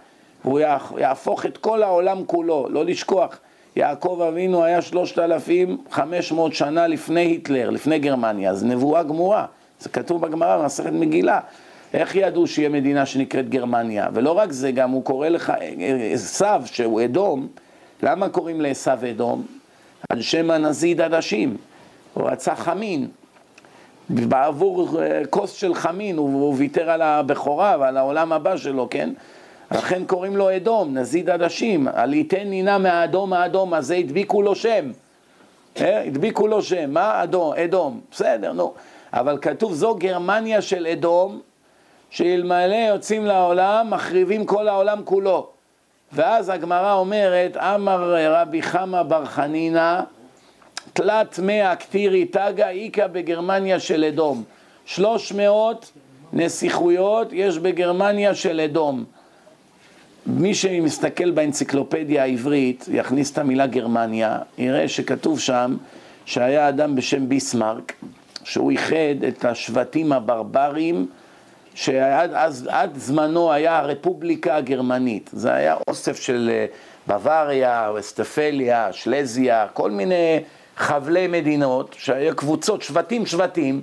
והוא יהפוך את כל העולם כולו, לא לשכוח. יעקב אבינו היה 3,500 שנה לפני היטלר, לפני גרמניה, אז נבואה גמורה, זה כתוב בגמרא במסכת מגילה. איך ידעו שיהיה מדינה שנקראת גרמניה? ולא רק זה, גם הוא קורא לך, עשו, שהוא אדום, למה קוראים לעשו אדום? על שם הנזיד עדשים, הוא רצה חמין, בעבור אה, כוס של חמין הוא, הוא ויתר על הבכורה ועל העולם הבא שלו, כן? לכן קוראים לו אדום, נזיד עדשים, על ייתן נינה מהאדום האדום הזה הדביקו לו שם, אה? הדביקו לו שם, מה אדום? אדום, בסדר, נו, אבל כתוב זו גרמניה של אדום, שאלמלא יוצאים לעולם, מחריבים כל העולם כולו. ואז הגמרא אומרת, אמר רבי חמא בר חנינא, תלת מאה כתירי תגא איכא בגרמניה של אדום. שלוש מאות נסיכויות יש בגרמניה של אדום. מי שמסתכל באנציקלופדיה העברית, יכניס את המילה גרמניה, יראה שכתוב שם שהיה אדם בשם ביסמרק, שהוא איחד את השבטים הברברים שעד אז, עד זמנו היה הרפובליקה הגרמנית. זה היה אוסף של אה, בוואריה, וסטפליה, שלזיה, כל מיני חבלי מדינות, שהיה קבוצות, שבטים שבטים,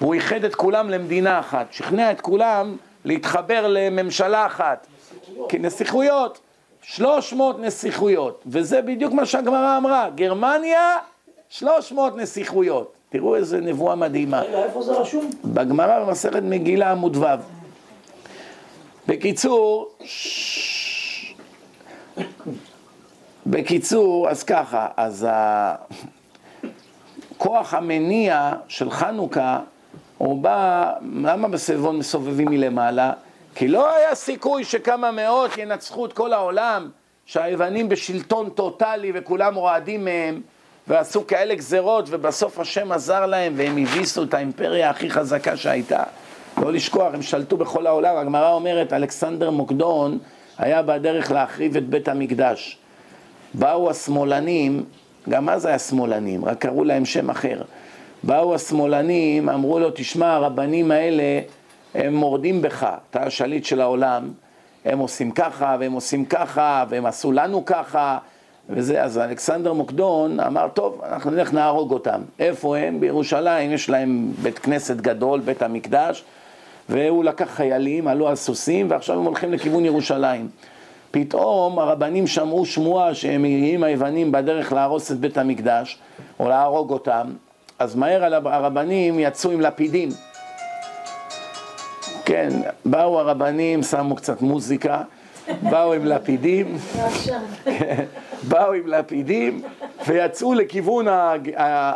והוא איחד את כולם למדינה אחת, שכנע את כולם להתחבר לממשלה אחת. כי נסיכויות, 300 נסיכויות, וזה בדיוק מה שהגמרא אמרה, גרמניה, 300 נסיכויות. תראו איזה נבואה מדהימה. רגע, איפה זה רשום? בגמרא במסכת מגילה עמוד ו'. בקיצור, בקיצור, אז ככה, אז הכוח המניע של חנוכה, הוא בא, למה בסביבון מסובבים מלמעלה? כי לא היה סיכוי שכמה מאות ינצחו את כל העולם, שהיוונים בשלטון טוטאלי וכולם רועדים מהם, ועשו כאלה גזרות, ובסוף השם עזר להם, והם הביסו את האימפריה הכי חזקה שהייתה. לא לשכוח, הם שלטו בכל העולם. הגמרא אומרת, אלכסנדר מוקדון היה בדרך להחריב את בית המקדש. באו השמאלנים, גם אז היה שמאלנים, רק קראו להם שם אחר. באו השמאלנים, אמרו לו, תשמע, הרבנים האלה, הם מורדים בך, אתה השליט של העולם, הם עושים ככה, והם עושים ככה, והם עשו לנו ככה, וזה, אז אלכסנדר מוקדון אמר, טוב, אנחנו נלך נהרוג אותם. איפה הם? בירושלים, יש להם בית כנסת גדול, בית המקדש, והוא לקח חיילים, עלו על סוסים, ועכשיו הם הולכים לכיוון ירושלים. פתאום הרבנים שמעו שמועה שהם מגיעים היוונים בדרך להרוס את בית המקדש, או להרוג אותם, אז מהר הרבנים יצאו עם לפידים. כן, באו הרבנים, שמו קצת מוזיקה, באו עם לפידים, באו עם לפידים ויצאו לכיוון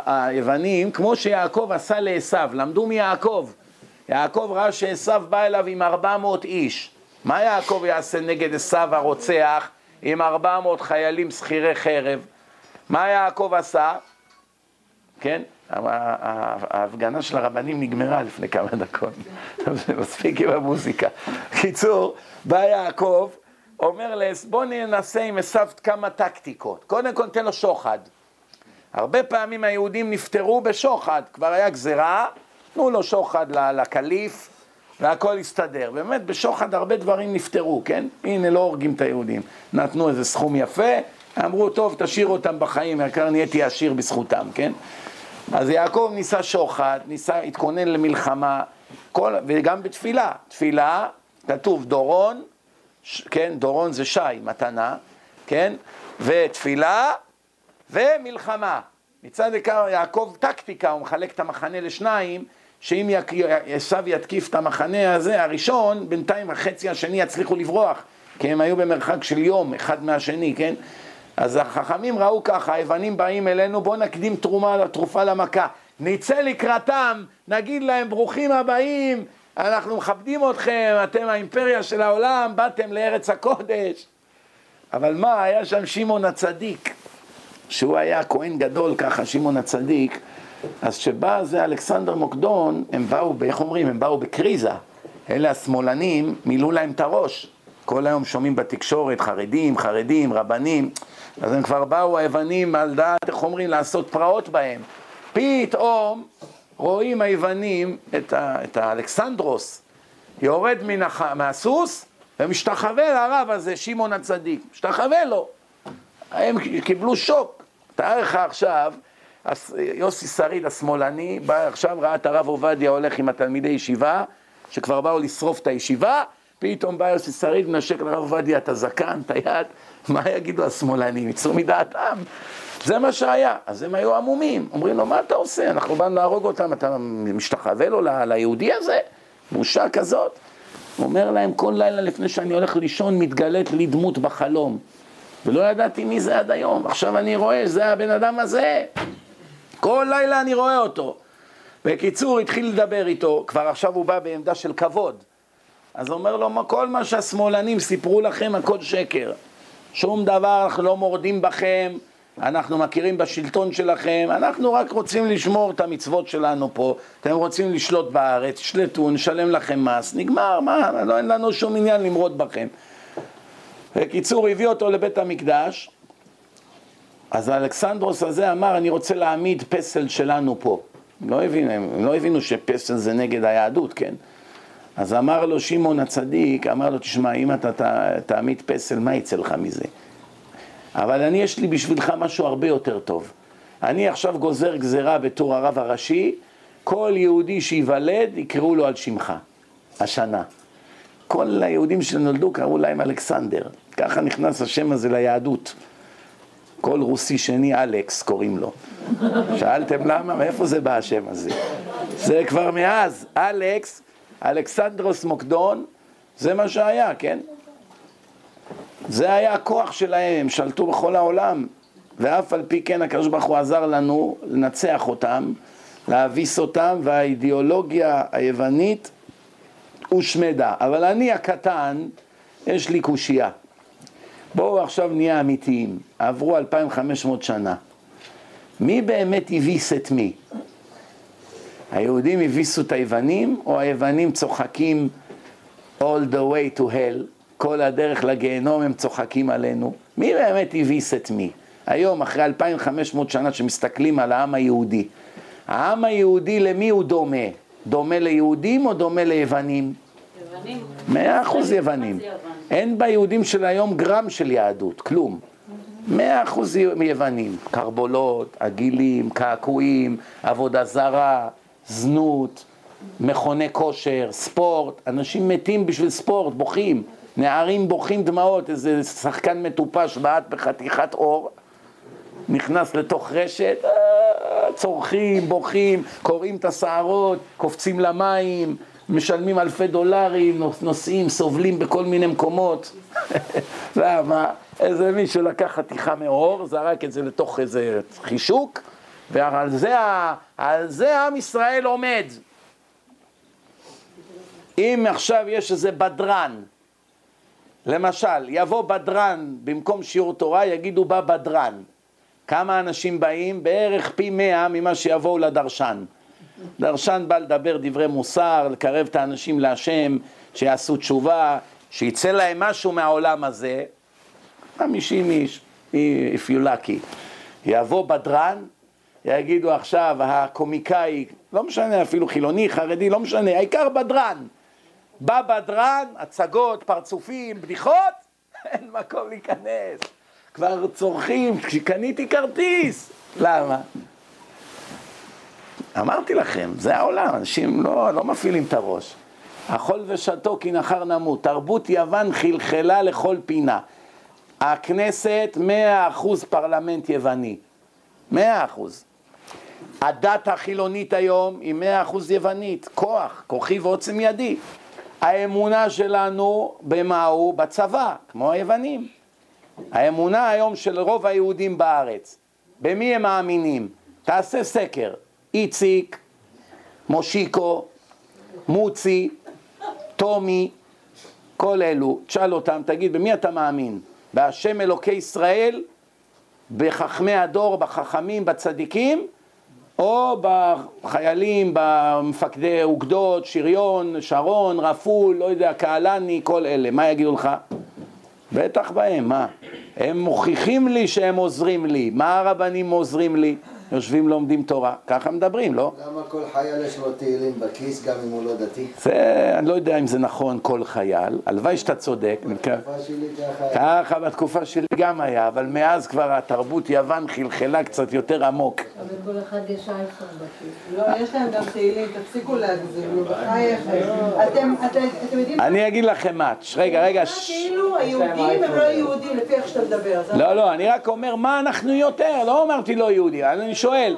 היוונים, כמו שיעקב עשה לעשו, למדו מיעקב. יעקב ראה שעשו בא אליו עם 400 איש. מה יעקב יעשה נגד עשו הרוצח עם 400 חיילים שכירי חרב? מה יעקב עשה? כן? ההפגנה של הרבנים נגמרה לפני כמה דקות, מספיק עם המוזיקה. קיצור, בא יעקב, אומר לס, בוא ננסה עם עשו כמה טקטיקות. קודם כל תן לו שוחד. הרבה פעמים היהודים נפטרו בשוחד, כבר היה גזירה, תנו לו שוחד לקליף, והכל הסתדר. באמת, בשוחד הרבה דברים נפתרו, כן? הנה, לא הורגים את היהודים. נתנו איזה סכום יפה, אמרו, טוב, תשאיר אותם בחיים, העיקר נהייתי עשיר בזכותם, כן? אז יעקב ניסה שוחד, ניסה, התכונן למלחמה, כל, וגם בתפילה. תפילה, כתוב דורון, כן, דורון זה שי, מתנה, כן? ותפילה ומלחמה. מצד יעקב טקטיקה, הוא מחלק את המחנה לשניים, שאם עשו יתקיף את המחנה הזה, הראשון, בינתיים החצי השני יצליחו לברוח, כי הם היו במרחק של יום אחד מהשני, כן? אז החכמים ראו ככה, היוונים באים אלינו, בואו נקדים תרומה, תרופה למכה. נצא לקראתם, נגיד להם ברוכים הבאים, אנחנו מכבדים אתכם, אתם האימפריה של העולם, באתם לארץ הקודש. אבל מה, היה שם שמעון הצדיק, שהוא היה כהן גדול ככה, שמעון הצדיק, אז כשבא זה אלכסנדר מוקדון, הם באו, איך אומרים, הם באו בקריזה. אלה השמאלנים מילאו להם את הראש. כל היום שומעים בתקשורת חרדים, חרדים, רבנים, אז הם כבר באו היוונים על דעת, איך אומרים, לעשות פרעות בהם. פתאום רואים היוונים את, ה, את האלכסנדרוס יורד מן הח, מהסוס ומשתחווה לרב הזה, שמעון הצדיק, משתחווה לו. הם קיבלו שוק. תאר לך עכשיו, יוסי שריד השמאלני, בא עכשיו, ראה את הרב עובדיה הולך עם התלמידי ישיבה, שכבר באו לשרוף את הישיבה, פתאום בא יוסי שריד, מנשק לרב עובדיה את הזקן, את היד, מה יגידו השמאלנים? יצאו מדעתם. זה מה שהיה. אז הם היו עמומים. אומרים לו, מה אתה עושה? אנחנו באנו להרוג אותם, אתה משתחווה לו ליהודי הזה? בושה כזאת. הוא אומר להם, כל לילה לפני שאני הולך לישון, מתגלית לי דמות בחלום. ולא ידעתי מי זה עד היום. עכשיו אני רואה, זה הבן אדם הזה. כל לילה אני רואה אותו. בקיצור, התחיל לדבר איתו, כבר עכשיו הוא בא בעמדה של כבוד. אז אומר לו, כל מה שהשמאלנים סיפרו לכם, הכל שקר. שום דבר, אנחנו לא מורדים בכם, אנחנו מכירים בשלטון שלכם, אנחנו רק רוצים לשמור את המצוות שלנו פה, אתם רוצים לשלוט בארץ, שלטו, נשלם לכם מס, נגמר, מה, לא, אין לנו שום עניין למרוד בכם. בקיצור, הביא אותו לבית המקדש, אז האלכסנדרוס הזה אמר, אני רוצה להעמיד פסל שלנו פה. לא הבינו, הם לא הבינו שפסל זה נגד היהדות, כן? אז אמר לו שמעון הצדיק, אמר לו, תשמע, אם אתה תעמיד פסל, מה יצא לך מזה? אבל אני, יש לי בשבילך משהו הרבה יותר טוב. אני עכשיו גוזר גזרה בתור הרב הראשי, כל יהודי שייוולד יקראו לו על שמך, השנה. כל היהודים שנולדו קראו להם אלכסנדר. ככה נכנס השם הזה ליהדות. כל רוסי שני אלכס קוראים לו. שאלתם למה? מאיפה זה בא השם הזה? זה כבר מאז, אלכס, אלכסנדרוס מוקדון, זה מה שהיה, כן? זה היה הכוח שלהם, הם שלטו בכל העולם, ואף על פי כן הקדוש ברוך הוא עזר לנו לנצח אותם, להביס אותם, והאידיאולוגיה היוונית הושמדה. אבל אני הקטן, יש לי קושייה. בואו עכשיו נהיה אמיתיים. עברו 2,500 שנה. מי באמת הביס את מי? היהודים הביסו את היוונים, או היוונים צוחקים all the way to hell, כל הדרך לגיהנום הם צוחקים עלינו? מי באמת הביס את מי? היום, אחרי 2,500 שנה שמסתכלים על העם היהודי, העם היהודי למי הוא דומה? דומה ליהודים או דומה ליוונים? יוונים. מאה אחוז יוונים. אין ביהודים של היום גרם של יהדות, כלום. מאה אחוז יוונים, קרבולות, עגילים, קעקועים, עבודה זרה, זנות, מכוני כושר, ספורט, אנשים מתים בשביל ספורט, בוכים, נערים בוכים דמעות, איזה שחקן מטופש בעט בחתיכת אור, נכנס לתוך רשת, אה, צורכים, בוכים, קורעים את השערות, קופצים למים, משלמים אלפי דולרים, נוסעים, סובלים בכל מיני מקומות. למה? איזה מישהו לקח חתיכה מאור, זרק את זה לתוך איזה חישוק, ועל זה, זה עם ישראל עומד. אם עכשיו יש איזה בדרן, למשל, יבוא בדרן במקום שיעור תורה, יגידו בא בדרן. כמה אנשים באים? בערך פי מאה ממה שיבואו לדרשן. דרשן בא לדבר דברי מוסר, לקרב את האנשים להשם, שיעשו תשובה, שיצא להם משהו מהעולם הזה. 50 איש, if you lucky. יבוא בדרן, יגידו עכשיו, הקומיקאי, לא משנה, אפילו חילוני, חרדי, לא משנה, העיקר בדרן. בא בדרן, הצגות, פרצופים, בדיחות, אין מקום להיכנס. כבר צורכים, קניתי כרטיס. למה? אמרתי לכם, זה העולם, אנשים לא, לא מפעילים את הראש. אכול ושתו כי נחר נמות. תרבות יוון חלחלה לכל פינה. הכנסת מאה אחוז פרלמנט יווני. מאה אחוז. הדת החילונית היום היא מאה אחוז יוונית. כוח, כוחי ועוצם ידי. האמונה שלנו במה הוא? בצבא, כמו היוונים. האמונה היום של רוב היהודים בארץ, במי הם מאמינים? תעשה סקר, איציק, מושיקו, מוצי, טומי, כל אלו, תשאל אותם, תגיד, במי אתה מאמין? בהשם אלוקי ישראל, בחכמי הדור, בחכמים, בצדיקים, או בחיילים, במפקדי אוגדות, שריון, שרון, רפול, לא יודע, קהלני, כל אלה, מה יגידו לך? בטח בהם, מה? הם מוכיחים לי שהם עוזרים לי, מה הרבנים עוזרים לי? יושבים לומדים תורה, ככה מדברים, לא? למה כל חייל יש לו תהילים בכיס גם אם הוא לא דתי? זה, אני לא יודע אם זה נכון כל חייל, הלוואי שאתה צודק. בתקופה שלי ככה היה. ככה בתקופה שלי גם היה, אבל מאז כבר התרבות יוון חלחלה קצת יותר עמוק. אבל כל אחד יש אייפון בכיס. לא, יש להם גם תהילים, תפסיקו להגזים, בחייכם. אתם, אתם, יודעים... אני אגיד לכם מה, רגע, רגע, כאילו היהודים הם לא יהודים, לפי איך שאתה מדבר. זה לא, לא, אני רק אומר מה אנחנו יותר, לא אמרתי לא יהודי, אני שואל.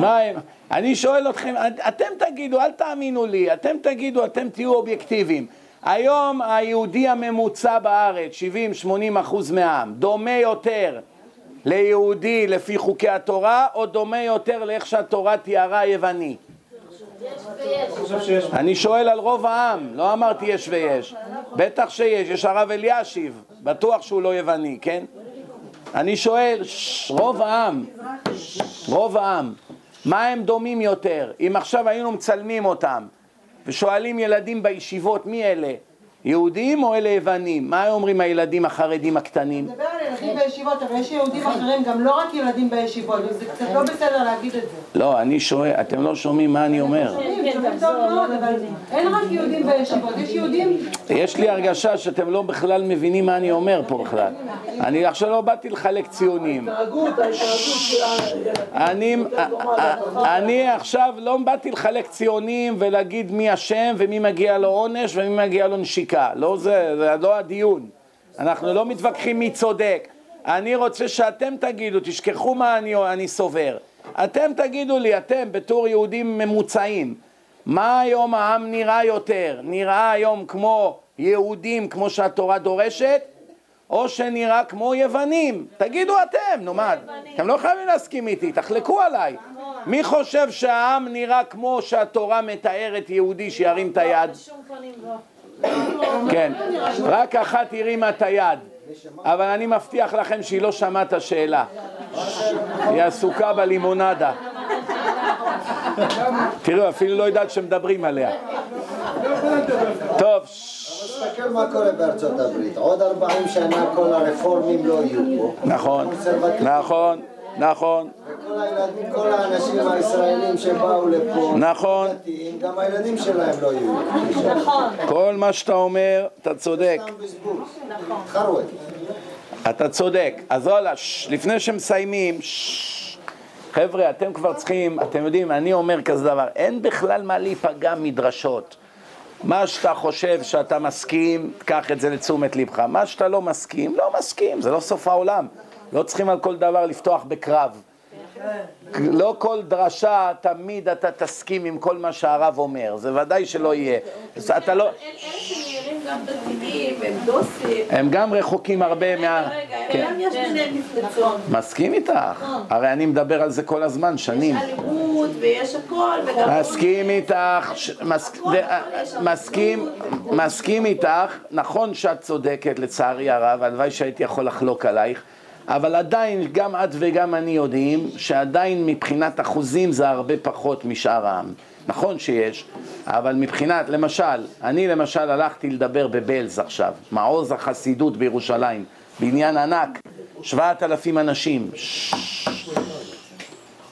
מה הם, אני שואל אתכם, אתם תגידו, אל תאמינו לי, אתם תגידו, אתם תהיו אובייקטיביים. היום היהודי הממוצע בארץ, 70-80 אחוז מהעם, דומה יותר ליהודי לפי חוקי התורה, או דומה יותר לאיך שהתורה תיארה יווני? אני שואל על רוב העם, לא אמרתי יש ויש. בטח שיש, יש הרב אלישיב, בטוח שהוא לא יווני, כן? אני שואל, רוב העם, רוב העם, מה הם דומים יותר? אם עכשיו היינו מצלמים אותם ושואלים ילדים בישיבות מי אלה? יהודים או אלה יוונים? מה אומרים הילדים החרדים הקטנים? מדבר על ילדים בישיבות, אבל יש יהודים אחרים, גם לא רק ילדים בישיבות, וזה קצת לא בסדר להגיד את זה. לא, אני שואל, אתם לא שומעים מה אני אומר. שומעים, שומעים טוב מאוד, אבל אין רק יהודים בישיבות, יש יהודים... יש לי הרגשה שאתם לא בכלל מבינים מה אני אומר פה בכלל. אני עכשיו לא באתי לחלק ציונים. אני עכשיו לא באתי לחלק ציונים ולהגיד מי אשם ומי מגיע לו עונש ומי מגיע לו נשיקה. לא זה, זה לא הדיון. אנחנו לא מתווכחים מי צודק. אני רוצה שאתם תגידו, תשכחו מה אני, אני סובר. אתם תגידו לי, אתם בתור יהודים ממוצעים, מה היום העם נראה יותר? נראה היום כמו יהודים, כמו שהתורה דורשת, או שנראה כמו יוונים? תגידו אתם, נו מה, אתם לא חייבים להסכים איתי, תחלקו עליי. מי חושב שהעם נראה כמו שהתורה מתארת יהודי שירים את היד? כן, רק אחת הרימה את היד, אבל אני מבטיח לכם שהיא לא שמעה את השאלה. היא עסוקה בלימונדה. תראו, אפילו לא יודעת שמדברים עליה. טוב, תסתכל מה קורה בארצות הברית. עוד 40 שנה כל הרפורמים לא יהיו פה. נכון, נכון, נכון, וכל הילדים, כל האנשים הישראלים שבאו לפה, נכון. דתיים, גם הילדים שלהם לא יהיו. כל מה שאתה אומר, אתה צודק. חרואת. אתה צודק. אז וואלה, לפני שמסיימים, חבר'ה, אתם כבר צריכים, אתם יודעים, אני אומר כזה דבר, אין בכלל מה להיפגע מדרשות. מה שאתה חושב שאתה מסכים, קח את זה לתשומת לבך. מה שאתה לא מסכים, לא מסכים, זה לא סוף העולם. לא צריכים על כל דבר לפתוח בקרב. לא כל דרשה תמיד אתה תסכים עם כל מה שהרב אומר, זה ודאי שלא יהיה. אז אתה לא... אלה שנראים גם דתיים, הם דוסים. הם גם רחוקים הרבה מה... רגע, כן. גם יש ביניהם מפלצות. מסכים איתך, הרי אני מדבר על זה כל הזמן, שנים. יש אלימות ויש הכל, וגם... מסכים איתך, מס- ד- מסכים, מסכים איתך, נכון שאת צודקת לצערי הרב, הלוואי שהייתי יכול לחלוק עלייך, אבל עדיין גם את וגם אני יודעים שעדיין מבחינת אחוזים זה הרבה פחות משאר העם. נכון שיש, אבל מבחינת, למשל, אני למשל הלכתי לדבר בבלז עכשיו, מעוז החסידות בירושלים, בניין ענק, שבעת אלפים אנשים.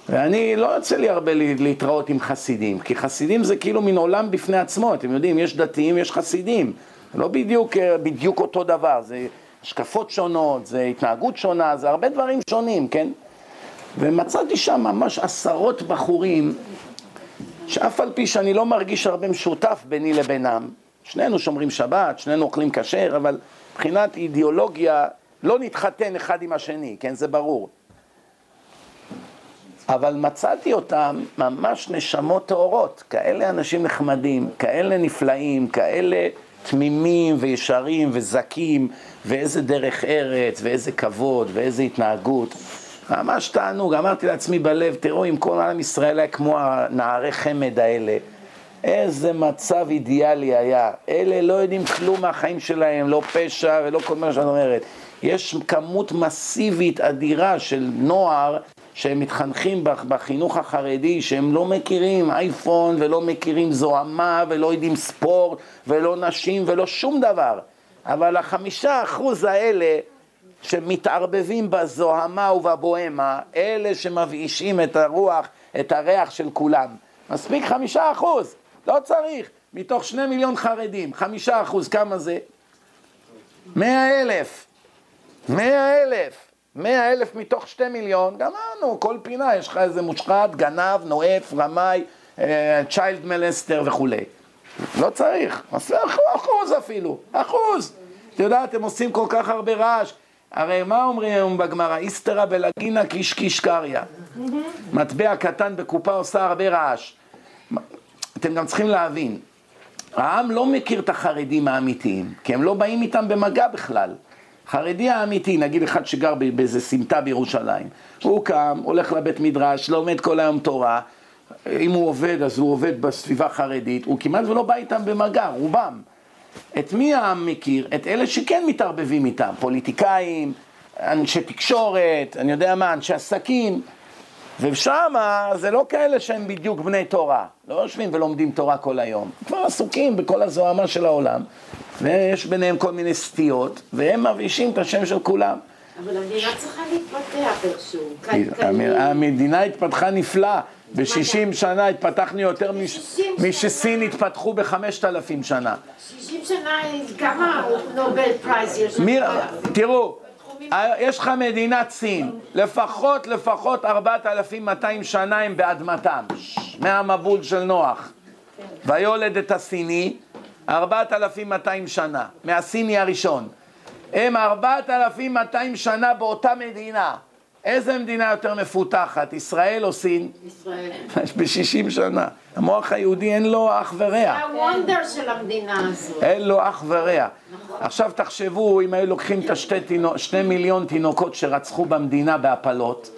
ואני, לא יוצא לי הרבה לה- להתראות עם חסידים, כי חסידים זה כאילו מין עולם בפני עצמו, אתם יודעים, יש דתיים, יש חסידים, לא בדיוק, אה, בדיוק אותו דבר, זה השקפות שונות, זה התנהגות שונה, זה הרבה דברים שונים, כן? ומצאתי שם ממש עשרות בחורים, שאף על פי שאני לא מרגיש הרבה משותף ביני לבינם, שנינו שומרים שבת, שנינו אוכלים כשר, אבל מבחינת אידיאולוגיה לא נתחתן אחד עם השני, כן, זה ברור. אבל מצאתי אותם ממש נשמות טהורות, כאלה אנשים נחמדים, כאלה נפלאים, כאלה תמימים וישרים וזכים, ואיזה דרך ארץ, ואיזה כבוד, ואיזה התנהגות. ממש תענוג, אמרתי לעצמי בלב, תראו אם כל עם ישראל היה כמו הנערי חמד האלה, איזה מצב אידיאלי היה. אלה לא יודעים כלום מהחיים שלהם, לא פשע ולא כל מה שאת אומרת. יש כמות מסיבית אדירה של נוער שהם מתחנכים בחינוך החרדי, שהם לא מכירים אייפון ולא מכירים זוהמה ולא יודעים ספורט ולא נשים ולא שום דבר. אבל החמישה אחוז האלה שמתערבבים בזוהמה ובבוהמה, אלה שמבאישים את הרוח, את הריח של כולם. מספיק חמישה אחוז, לא צריך. מתוך שני מיליון חרדים, חמישה אחוז, כמה זה? מאה אלף. מאה אלף. מאה אלף מתוך שתי מיליון, גמרנו, כל פינה, יש לך איזה מושחת, גנב, נואף, רמאי, צ'יילד אה, מלסטר וכולי. לא צריך, אחוז אפילו, אחוז. אתה יודע, אתם עושים כל כך הרבה רעש. הרי מה אומרים היום בגמרא? איסתרא בלגינה קיש קיש קריא. מטבע קטן בקופה עושה הרבה רעש. אתם גם צריכים להבין, העם לא מכיר את החרדים האמיתיים, כי הם לא באים איתם במגע בכלל. חרדי האמיתי, נגיד אחד שגר באיזה סמטה בירושלים, הוא קם, הולך לבית מדרש, לומד כל היום תורה, אם הוא עובד אז הוא עובד בסביבה חרדית, הוא כמעט ולא בא איתם במגע, רובם. את מי העם מכיר? את אלה שכן מתערבבים איתם, פוליטיקאים, אנשי תקשורת, אני יודע מה, אנשי עסקים, ושם זה לא כאלה שהם בדיוק בני תורה, לא יושבים ולומדים תורה כל היום, כבר עסוקים בכל הזוהמה של העולם, ויש ביניהם כל מיני סטיות, והם מבאישים את השם של כולם. אבל המדינה צריכה להתפתח איכשהו. המדינה התפתחה נפלא. ב-60 שנה התפתחנו יותר משסין התפתחו בחמשת אלפים שנה. 60 שנה, כמה Nobel prize יש? תראו, יש לך מדינת סין, לפחות לפחות 4,200 שנה הם באדמתם, מהמבול של נוח. ויולד את הסיני, 4,200 שנה, מהסיני הראשון. הם 4,200 שנה באותה מדינה. איזה מדינה יותר מפותחת, ישראל או סין? ישראל. ב-60 שנה. המוח היהודי אין לו אח ורע. זה הוונדר של המדינה הזאת. אין לו אח ורע. עכשיו תחשבו, אם היו לוקחים את השתי תינוק, שני מיליון תינוקות שרצחו במדינה בהפלות,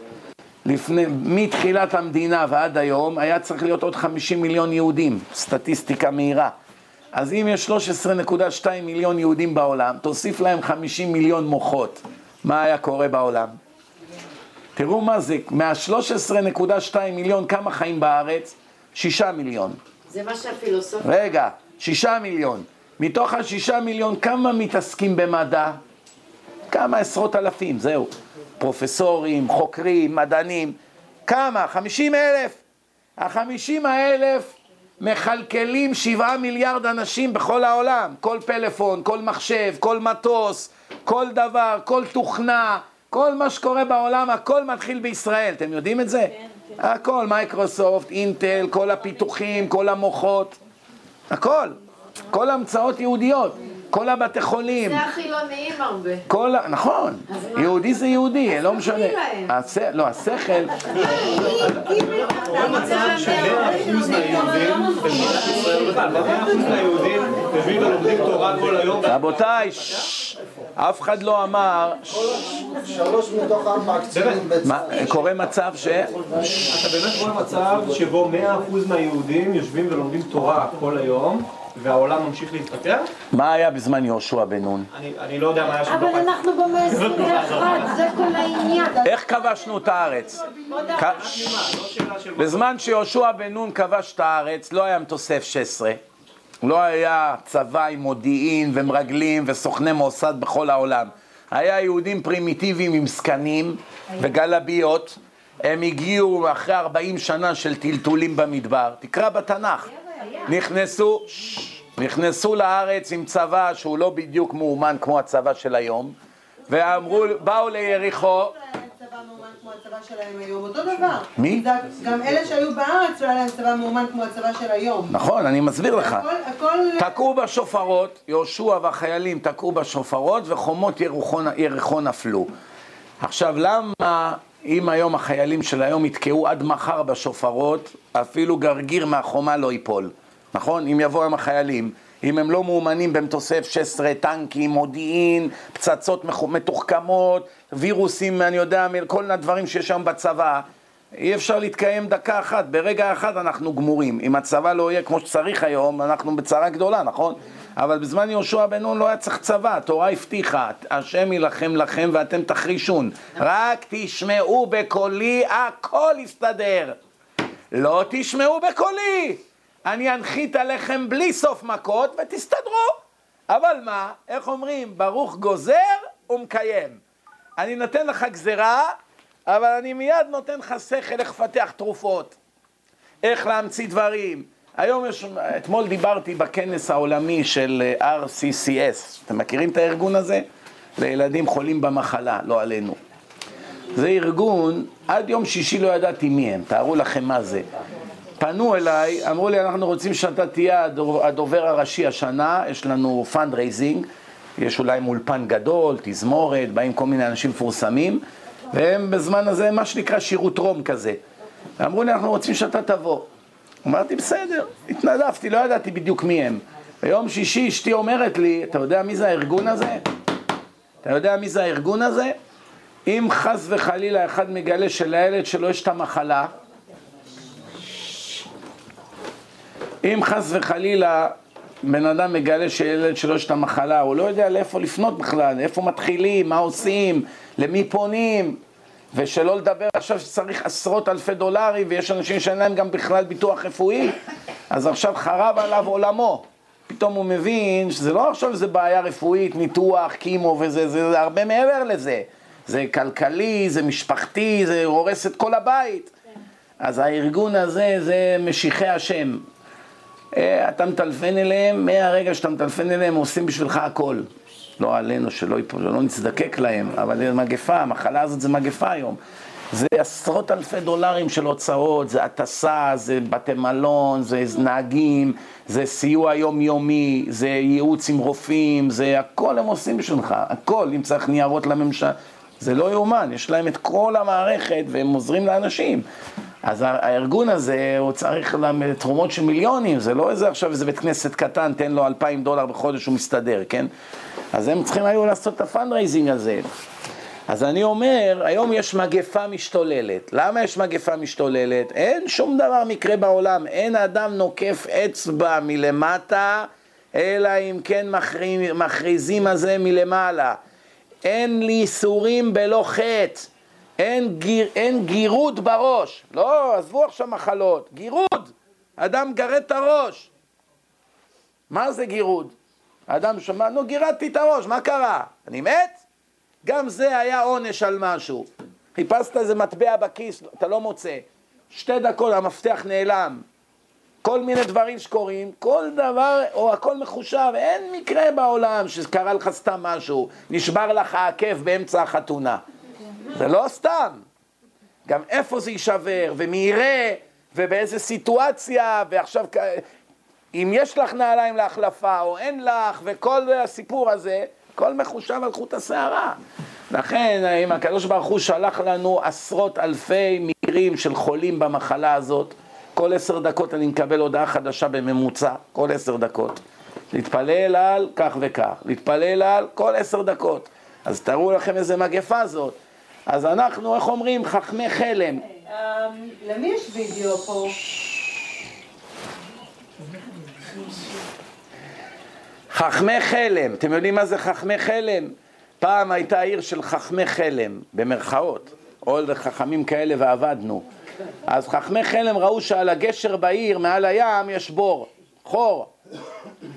לפני, מתחילת המדינה ועד היום, היה צריך להיות עוד 50 מיליון יהודים, סטטיסטיקה מהירה. אז אם יש 13.2 מיליון יהודים בעולם, תוסיף להם 50 מיליון מוחות, מה היה קורה בעולם? תראו מה זה, מה-13.2 מיליון, כמה חיים בארץ? שישה מיליון. זה מה שהפילוסופיה... רגע, שישה מיליון. מתוך השישה מיליון, כמה מתעסקים במדע? כמה עשרות אלפים, זהו. פרופסורים, חוקרים, מדענים. כמה? חמישים אלף. החמישים האלף מכלכלים שבעה מיליארד אנשים בכל העולם. כל פלאפון, כל מחשב, כל מטוס, כל דבר, כל תוכנה, כל מה שקורה בעולם, הכל מתחיל בישראל, אתם יודעים את זה? כן, כן. הכל, מייקרוסופט, אינטל, כל הפיתוחים, כל המוחות, הכל. כל המצאות יהודיות, כל הבתי חולים. זה החילוניים הרבה. כל, נכון, יהודי זה יהודי, לא משנה. הש... לא, השכל... רבותיי, אף אחד לא אמר... שלוש מתוך ארבע קצינים בצה"ל. קורה מצב ש... אתה באמת רואה מצב שבו מאה אחוז מהיהודים יושבים ולומדים תורה כל היום והעולם ממשיך להתפתח? מה היה בזמן יהושע בן נון? אני לא יודע מה היה שם. אבל אנחנו במאה ה-21, זה כל העניין. איך כבשנו את הארץ? בזמן שיהושע בן נון כבש את הארץ, לא היה מטוסף 16. לא היה צבא עם מודיעין ומרגלים וסוכני מוסד בכל העולם. היה יהודים פרימיטיביים עם זקנים וגלביות. הם הגיעו אחרי 40 שנה של טלטולים במדבר. תקרא בתנ"ך. נכנסו, נכנסו לארץ עם צבא שהוא לא בדיוק מאומן כמו הצבא של היום, ואמרו, באו ליריחו... דבר. מי? גם אלה שהיו בארץ לא היה להם צבא מאומן כמו הצבא של היום. נכון, אני מסביר לך. תקעו בשופרות, יהושע והחיילים תקעו בשופרות וחומות יריחו נפלו. עכשיו, למה אם היום החיילים של היום יתקעו עד מחר בשופרות, אפילו גרגיר מהחומה לא ייפול, נכון? אם יבואו היום החיילים, אם הם לא מאומנים במטוסי F-16, טנקים, מודיעין, פצצות מתוחכמות, וירוסים, אני יודע, כל הדברים שיש היום בצבא, אי אפשר להתקיים דקה אחת, ברגע אחד אנחנו גמורים. אם הצבא לא יהיה כמו שצריך היום, אנחנו בצרה גדולה, נכון? אבל בזמן יהושע בן נון לא היה צריך צבא, התורה הבטיחה, השם יילחם לכם ואתם תחרישון. רק תשמעו בקולי, הכל יסתדר. לא תשמעו בקולי, אני אנחית עליכם בלי סוף מכות ותסתדרו. אבל מה, איך אומרים, ברוך גוזר ומקיים. אני נותן לך גזרה, אבל אני מיד נותן לך שכל איך לפתח תרופות, איך להמציא דברים. היום יש, אתמול דיברתי בכנס העולמי של אה, RCCS, אתם מכירים את הארגון הזה? לילדים חולים במחלה, לא עלינו. זה ארגון, עד יום שישי לא ידעתי מי הם, תארו לכם מה זה. פנו אליי, אמרו לי, אנחנו רוצים שאתה תהיה הדובר הראשי השנה, יש לנו fundraising, יש אולי אולפן גדול, תזמורת, באים כל מיני אנשים מפורסמים, והם בזמן הזה, מה שנקרא שירות רום כזה. אמרו לי, אנחנו רוצים שאתה תבוא. אמרתי, בסדר, התנדבתי, לא ידעתי בדיוק מי הם. ביום שישי אשתי אומרת לי, אתה יודע מי זה הארגון הזה? אתה יודע מי זה הארגון הזה? אם חס וחלילה אחד מגלה שלילד שלו יש את המחלה, אם חס וחלילה בן אדם מגלה שילד שלו יש את המחלה, הוא לא יודע לאיפה לפנות בכלל, איפה מתחילים, מה עושים, למי פונים, ושלא לדבר עכשיו שצריך עשרות אלפי דולרים ויש אנשים שאין להם גם בכלל ביטוח רפואי, אז עכשיו חרב עליו עולמו. פתאום הוא מבין שזה לא עכשיו איזה בעיה רפואית, ניתוח, קימו וזה, זה, זה הרבה מעבר לזה. זה כלכלי, זה משפחתי, זה הורס את כל הבית. אז הארגון הזה זה משיחי השם. אה, אתה מטלפן אליהם, מהרגע שאתה מטלפן אליהם, הם עושים בשבילך הכל. לא עלינו, שלא, יפול, לא נזדקק להם, אבל זה מגפה, המחלה הזאת זה מגפה היום. זה עשרות אלפי דולרים של הוצאות, זה הטסה, זה בתי מלון, זה נהגים, זה סיוע יומיומי, זה ייעוץ עם רופאים, זה הכל הם עושים בשבילך, הכל, אם צריך ניירות לממשלה, זה לא יאומן, יש להם את כל המערכת והם עוזרים לאנשים. אז הארגון הזה, הוא צריך תרומות של מיליונים, זה לא איזה עכשיו איזה בית כנסת קטן, תן לו אלפיים דולר בחודש, הוא מסתדר, כן? אז הם צריכים היו לעשות את ה fundraising הזה. אז אני אומר, היום יש מגפה משתוללת. למה יש מגפה משתוללת? אין שום דבר מקרה בעולם, אין אדם נוקף אצבע מלמטה, אלא אם כן מכריזים על זה מלמעלה. אין לי איסורים בלא חטא. אין, גיר, אין גירוד בראש. לא, עזבו עכשיו מחלות. גירוד. אדם גרד את הראש. מה זה גירוד? האדם שמע, נו גירדתי את הראש, מה קרה? אני מת? גם זה היה עונש על משהו. חיפשת איזה מטבע בכיס, אתה לא מוצא. שתי דקות המפתח נעלם. כל מיני דברים שקורים, כל דבר, או הכל מחושב, אין מקרה בעולם שקרה לך סתם משהו, נשבר לך העקב באמצע החתונה. זה לא סתם. גם איפה זה יישבר, ומי יראה, ובאיזה סיטואציה, ועכשיו, אם יש לך נעליים להחלפה או אין לך, וכל הסיפור הזה, הכל מחושב על חוט השערה. לכן, אם הקדוש ברוך הוא שלח לנו עשרות אלפי מקרים של חולים במחלה הזאת, כל עשר דקות אני מקבל הודעה חדשה בממוצע, כל עשר דקות. להתפלל על כך וכך, להתפלל על כל עשר דקות. אז תראו לכם איזה מגפה זאת. אז אנחנו, איך אומרים, חכמי חלם. אמ, למי יש וידאו פה? חכמי חלם, אתם יודעים מה זה חכמי חלם? פעם הייתה עיר של חכמי חלם, במרכאות, או לחכמים כאלה ועבדנו. אז חכמי חלם ראו שעל הגשר בעיר, מעל הים, יש בור, חור.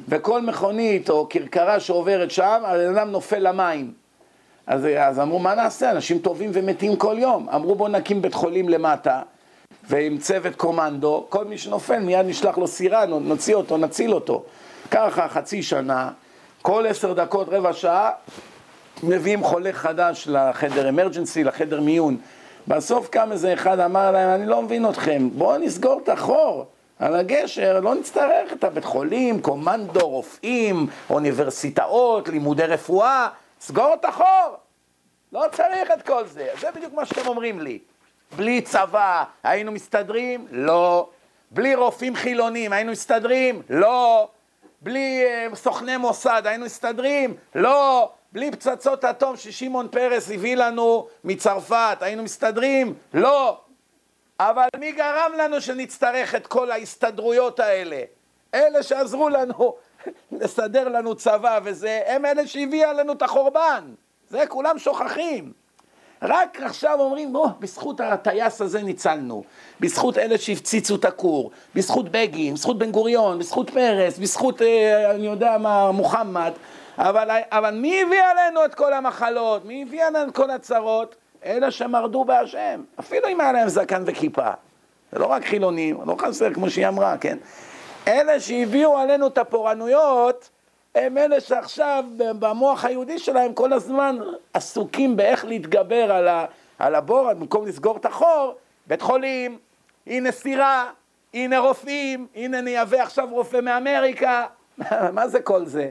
וכל מכונית או כרכרה שעוברת שם, הבן אדם נופל למים. אז, אז אמרו, מה נעשה? אנשים טובים ומתים כל יום. אמרו, בואו נקים בית חולים למטה, ועם צוות קומנדו, כל מי שנופל מיד נשלח לו סירה, נוציא אותו, נציל אותו. ככה חצי שנה, כל עשר דקות, רבע שעה, מביאים חולה חדש לחדר אמרג'נסי, לחדר מיון. בסוף קם איזה אחד, אמר להם, אני לא מבין אתכם, בואו נסגור את החור. על הגשר, לא נצטרך את הבית חולים, קומנדו, רופאים, אוניברסיטאות, לימודי רפואה, סגור את החור. לא צריך את כל זה. זה בדיוק מה שאתם אומרים לי. בלי צבא היינו מסתדרים? לא. בלי רופאים חילונים היינו מסתדרים? לא. בלי uh, סוכני מוסד היינו מסתדרים? לא. בלי פצצות אטום ששמעון פרס הביא לנו מצרפת היינו מסתדרים? לא. אבל מי גרם לנו שנצטרך את כל ההסתדרויות האלה? אלה שעזרו לנו לסדר לנו צבא וזה, הם אלה שהביאה לנו את החורבן. זה כולם שוכחים. רק עכשיו אומרים, בוא, בזכות הטייס הזה ניצלנו, בזכות אלה שהפציצו את הכור, בזכות בגין, בזכות בן גוריון, בזכות פרס, בזכות, אה, אני יודע מה, מוחמד, אבל, אבל מי הביא עלינו את כל המחלות? מי הביא עלינו את כל הצרות? אלה שמרדו בהשם, אפילו אם היה להם זקן וכיפה. זה לא רק חילונים, לא חסר כמו שהיא אמרה, כן? אלה שהביאו עלינו את הפורענויות, הם אלה שעכשיו במוח היהודי שלהם כל הזמן עסוקים באיך להתגבר על, ה, על הבור, במקום לסגור את החור, בית חולים, הנה סירה, הנה רופאים, הנה נייבא עכשיו רופא מאמריקה, מה זה כל זה?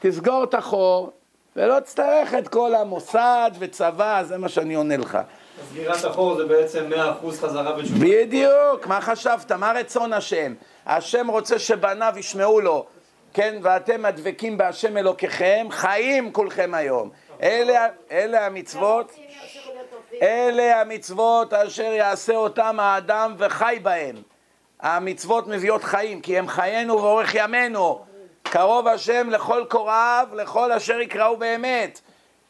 תסגור את החור ולא תצטרך את כל המוסד וצבא, זה מה שאני עונה לך. סגירת החור זה בעצם 100% חזרה בתשובה. בדיוק, מה חשבת? מה רצון השם? השם רוצה שבניו ישמעו לו, כן, ואתם הדבקים בהשם אלוקיכם, חיים כולכם היום. אלה, אלה המצוות, אלה המצוות אשר יעשה אותם האדם וחי בהם. המצוות מביאות חיים, כי הם חיינו ואורך ימינו. קרוב השם לכל קוראיו, לכל אשר יקראו באמת.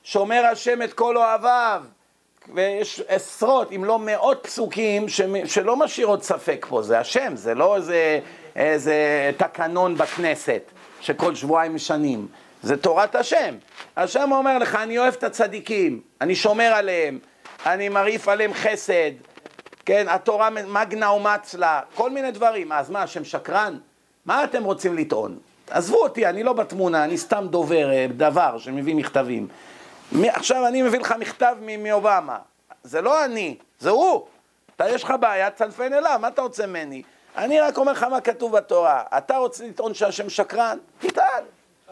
שומר השם את כל אוהביו. ויש עשרות, אם לא מאות פסוקים ש... שלא משאירות ספק פה, זה השם, זה לא איזה, איזה תקנון בכנסת שכל שבועיים משנים, זה תורת השם. השם אומר לך, אני אוהב את הצדיקים, אני שומר עליהם, אני מרעיף עליהם חסד, כן, התורה מגנה ומצלה, כל מיני דברים. אז מה, השם שקרן? מה אתם רוצים לטעון? עזבו אותי, אני לא בתמונה, אני סתם דובר, אה, דבר שמביא מכתבים. עכשיו אני מביא לך מכתב מאובמה. זה לא אני, זה הוא. אתה, יש לך בעיה, תצלפן אליו, מה אתה רוצה ממני? אני רק אומר לך מה כתוב בתורה. אתה רוצה לטעון שהשם שקרן? תטען.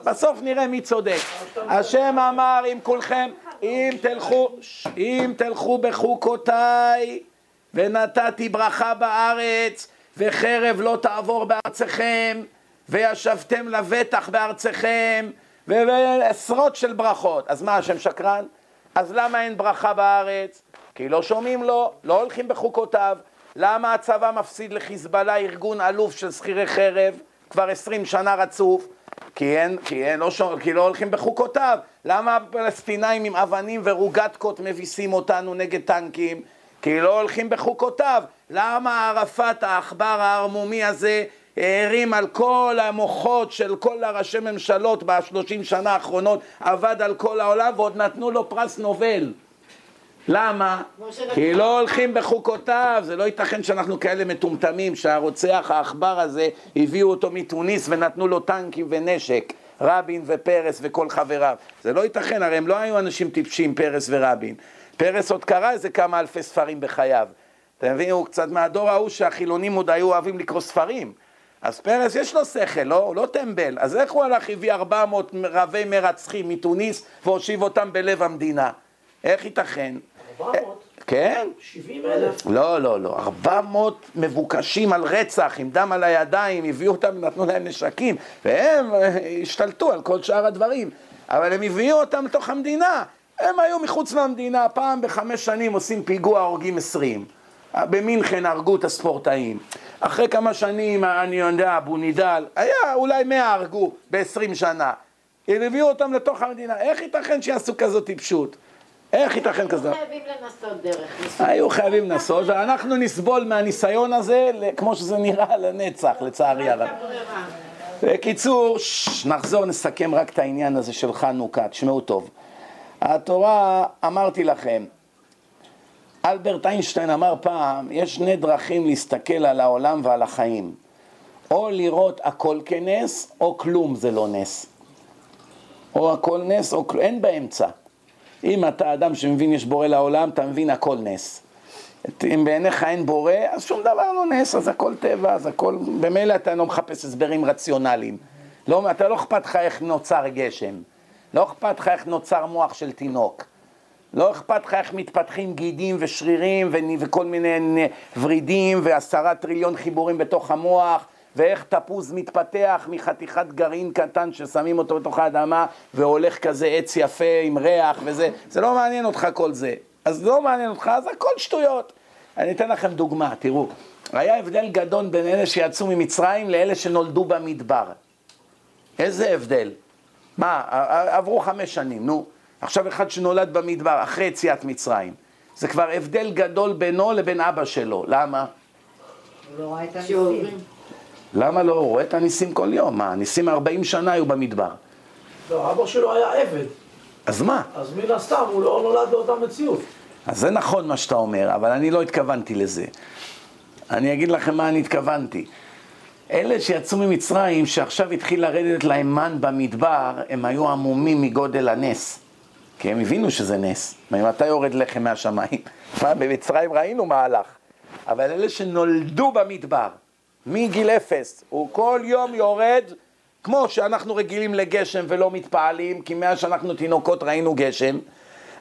בסוף נראה מי צודק. השם אמר אם כולכם, אם תלכו, אם תלכו בחוקותיי ונתתי ברכה בארץ וחרב לא תעבור בארצכם וישבתם לבטח בארצכם ועשרות של ברכות. אז מה, השם שקרן? אז למה אין ברכה בארץ? כי לא שומעים לו, לא הולכים בחוקותיו. למה הצבא מפסיד לחיזבאללה ארגון אלוף של שכירי חרב כבר עשרים שנה רצוף? כי, אין, כי, אין, לא, שומע, כי לא הולכים בחוקותיו. למה הפלסטינאים עם אבנים ורוגטקות מביסים אותנו נגד טנקים? כי לא הולכים בחוקותיו. למה ערפאת העכבר הערמומי הזה הערים על כל המוחות של כל הראשי ממשלות בשלושים שנה האחרונות, עבד על כל העולם ועוד נתנו לו פרס נובל. למה? כי לא הולכים בחוקותיו, זה לא ייתכן שאנחנו כאלה מטומטמים שהרוצח העכבר הזה הביאו אותו מתוניס ונתנו לו טנקים ונשק, רבין ופרס וכל חבריו. זה לא ייתכן, הרי הם לא היו אנשים טיפשים, פרס ורבין. פרס עוד קרא איזה כמה אלפי ספרים בחייו. אתה מבין, הוא קצת מהדור ההוא שהחילונים עוד היו אוהבים לקרוא ספרים. אז פרס יש לו שכל, לא, הוא לא טמבל. אז איך הוא הלך, הביא 400 רבי מרצחים מתוניס והושיב אותם בלב המדינה? איך ייתכן? 400? כן. 70 אלף? לא, לא, לא. 400 מבוקשים על רצח, עם דם על הידיים, הביאו אותם, נתנו להם נשקים, והם אה, השתלטו על כל שאר הדברים. אבל הם הביאו אותם לתוך המדינה. הם היו מחוץ למדינה, פעם בחמש שנים עושים פיגוע, הורגים עשרים. במינכן הרגו את הספורטאים. אחרי כמה שנים, אני יודע, אבו נידל, היה אולי מאה הרגו בעשרים שנה. הביאו אותם לתוך המדינה. איך ייתכן שיעשו כזאת טיפשות? איך ייתכן כזה? היו חייבים לנסות דרך. היו חייבים לנסות, ואנחנו נסבול מהניסיון הזה, כמו שזה נראה, לנצח, לצערי הרב. בקיצור, נחזור, נסכם רק את העניין הזה של חנוכה, תשמעו טוב. התורה, אמרתי לכם, אלברט איינשטיין אמר פעם, יש שני דרכים להסתכל על העולם ועל החיים. או לראות הכל כנס, או כלום זה לא נס. או הכל נס, או כלום, אין באמצע. אם אתה אדם שמבין יש בורא לעולם, אתה מבין הכל נס. אם בעיניך אין בורא, אז שום דבר לא נס, אז הכל טבע, אז הכל... במילא אתה לא מחפש הסברים רציונליים. לא, אתה לא אכפת לך איך נוצר גשם. לא אכפת לך איך נוצר מוח של תינוק. לא אכפת לך איך מתפתחים גידים ושרירים וכל מיני ורידים ועשרה טריליון חיבורים בתוך המוח ואיך תפוז מתפתח מחתיכת גרעין קטן ששמים אותו בתוך האדמה והולך כזה עץ יפה עם ריח וזה, זה לא מעניין אותך כל זה. אז לא מעניין אותך, אז הכל שטויות. אני אתן לכם דוגמה, תראו. היה הבדל גדול בין אלה שיצאו ממצרים לאלה שנולדו במדבר. איזה הבדל? מה, עברו חמש שנים, נו. עכשיו אחד שנולד במדבר, אחרי יציאת מצרים. זה כבר הבדל גדול בינו לבין אבא שלו. למה? הוא לא ראה את הניסים. למה לא? הוא רואה את הניסים כל יום. מה, הניסים 40 שנה היו במדבר. לא, אבא שלו היה עבד. אז מה? אז מן הסתם הוא לא נולד באותה מציאות. אז זה נכון מה שאתה אומר, אבל אני לא התכוונתי לזה. אני אגיד לכם מה אני התכוונתי. אלה שיצאו ממצרים, שעכשיו התחיל לרדת להם מן במדבר, הם היו עמומים מגודל הנס. כי הם הבינו שזה נס. ממתי יורד לחם מהשמיים? מה, במצרים ראינו מה הלך. אבל אלה שנולדו במדבר, מגיל אפס, הוא כל יום יורד, כמו שאנחנו רגילים לגשם ולא מתפעלים, כי מאז שאנחנו תינוקות ראינו גשם,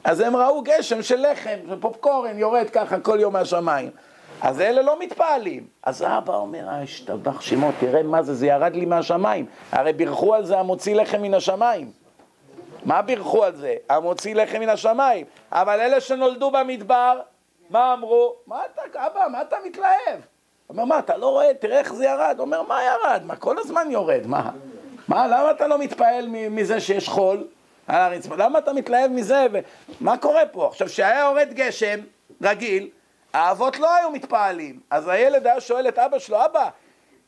אז הם ראו גשם של לחם, של פופקורן, יורד ככה כל יום מהשמיים. אז אלה לא מתפעלים. אז האבא אומר, אה, השתבח שמו, תראה מה זה, זה ירד לי מהשמיים. הרי בירכו על זה המוציא לחם מן השמיים. מה בירכו על זה? המוציא לחם מן השמיים. אבל אלה שנולדו במדבר, מה אמרו? מה אתה, אבא, מה אתה מתלהב? אומר, מה, אתה לא רואה? תראה איך זה ירד. אומר, מה ירד? מה, כל הזמן יורד, מה? מה, למה אתה לא מתפעל מזה שיש חול על הרצפה? למה אתה מתלהב מזה? מה קורה פה? עכשיו, כשהיה יורד גשם רגיל, האבות לא היו מתפעלים. אז הילד היה שואל את אבא שלו, אבא,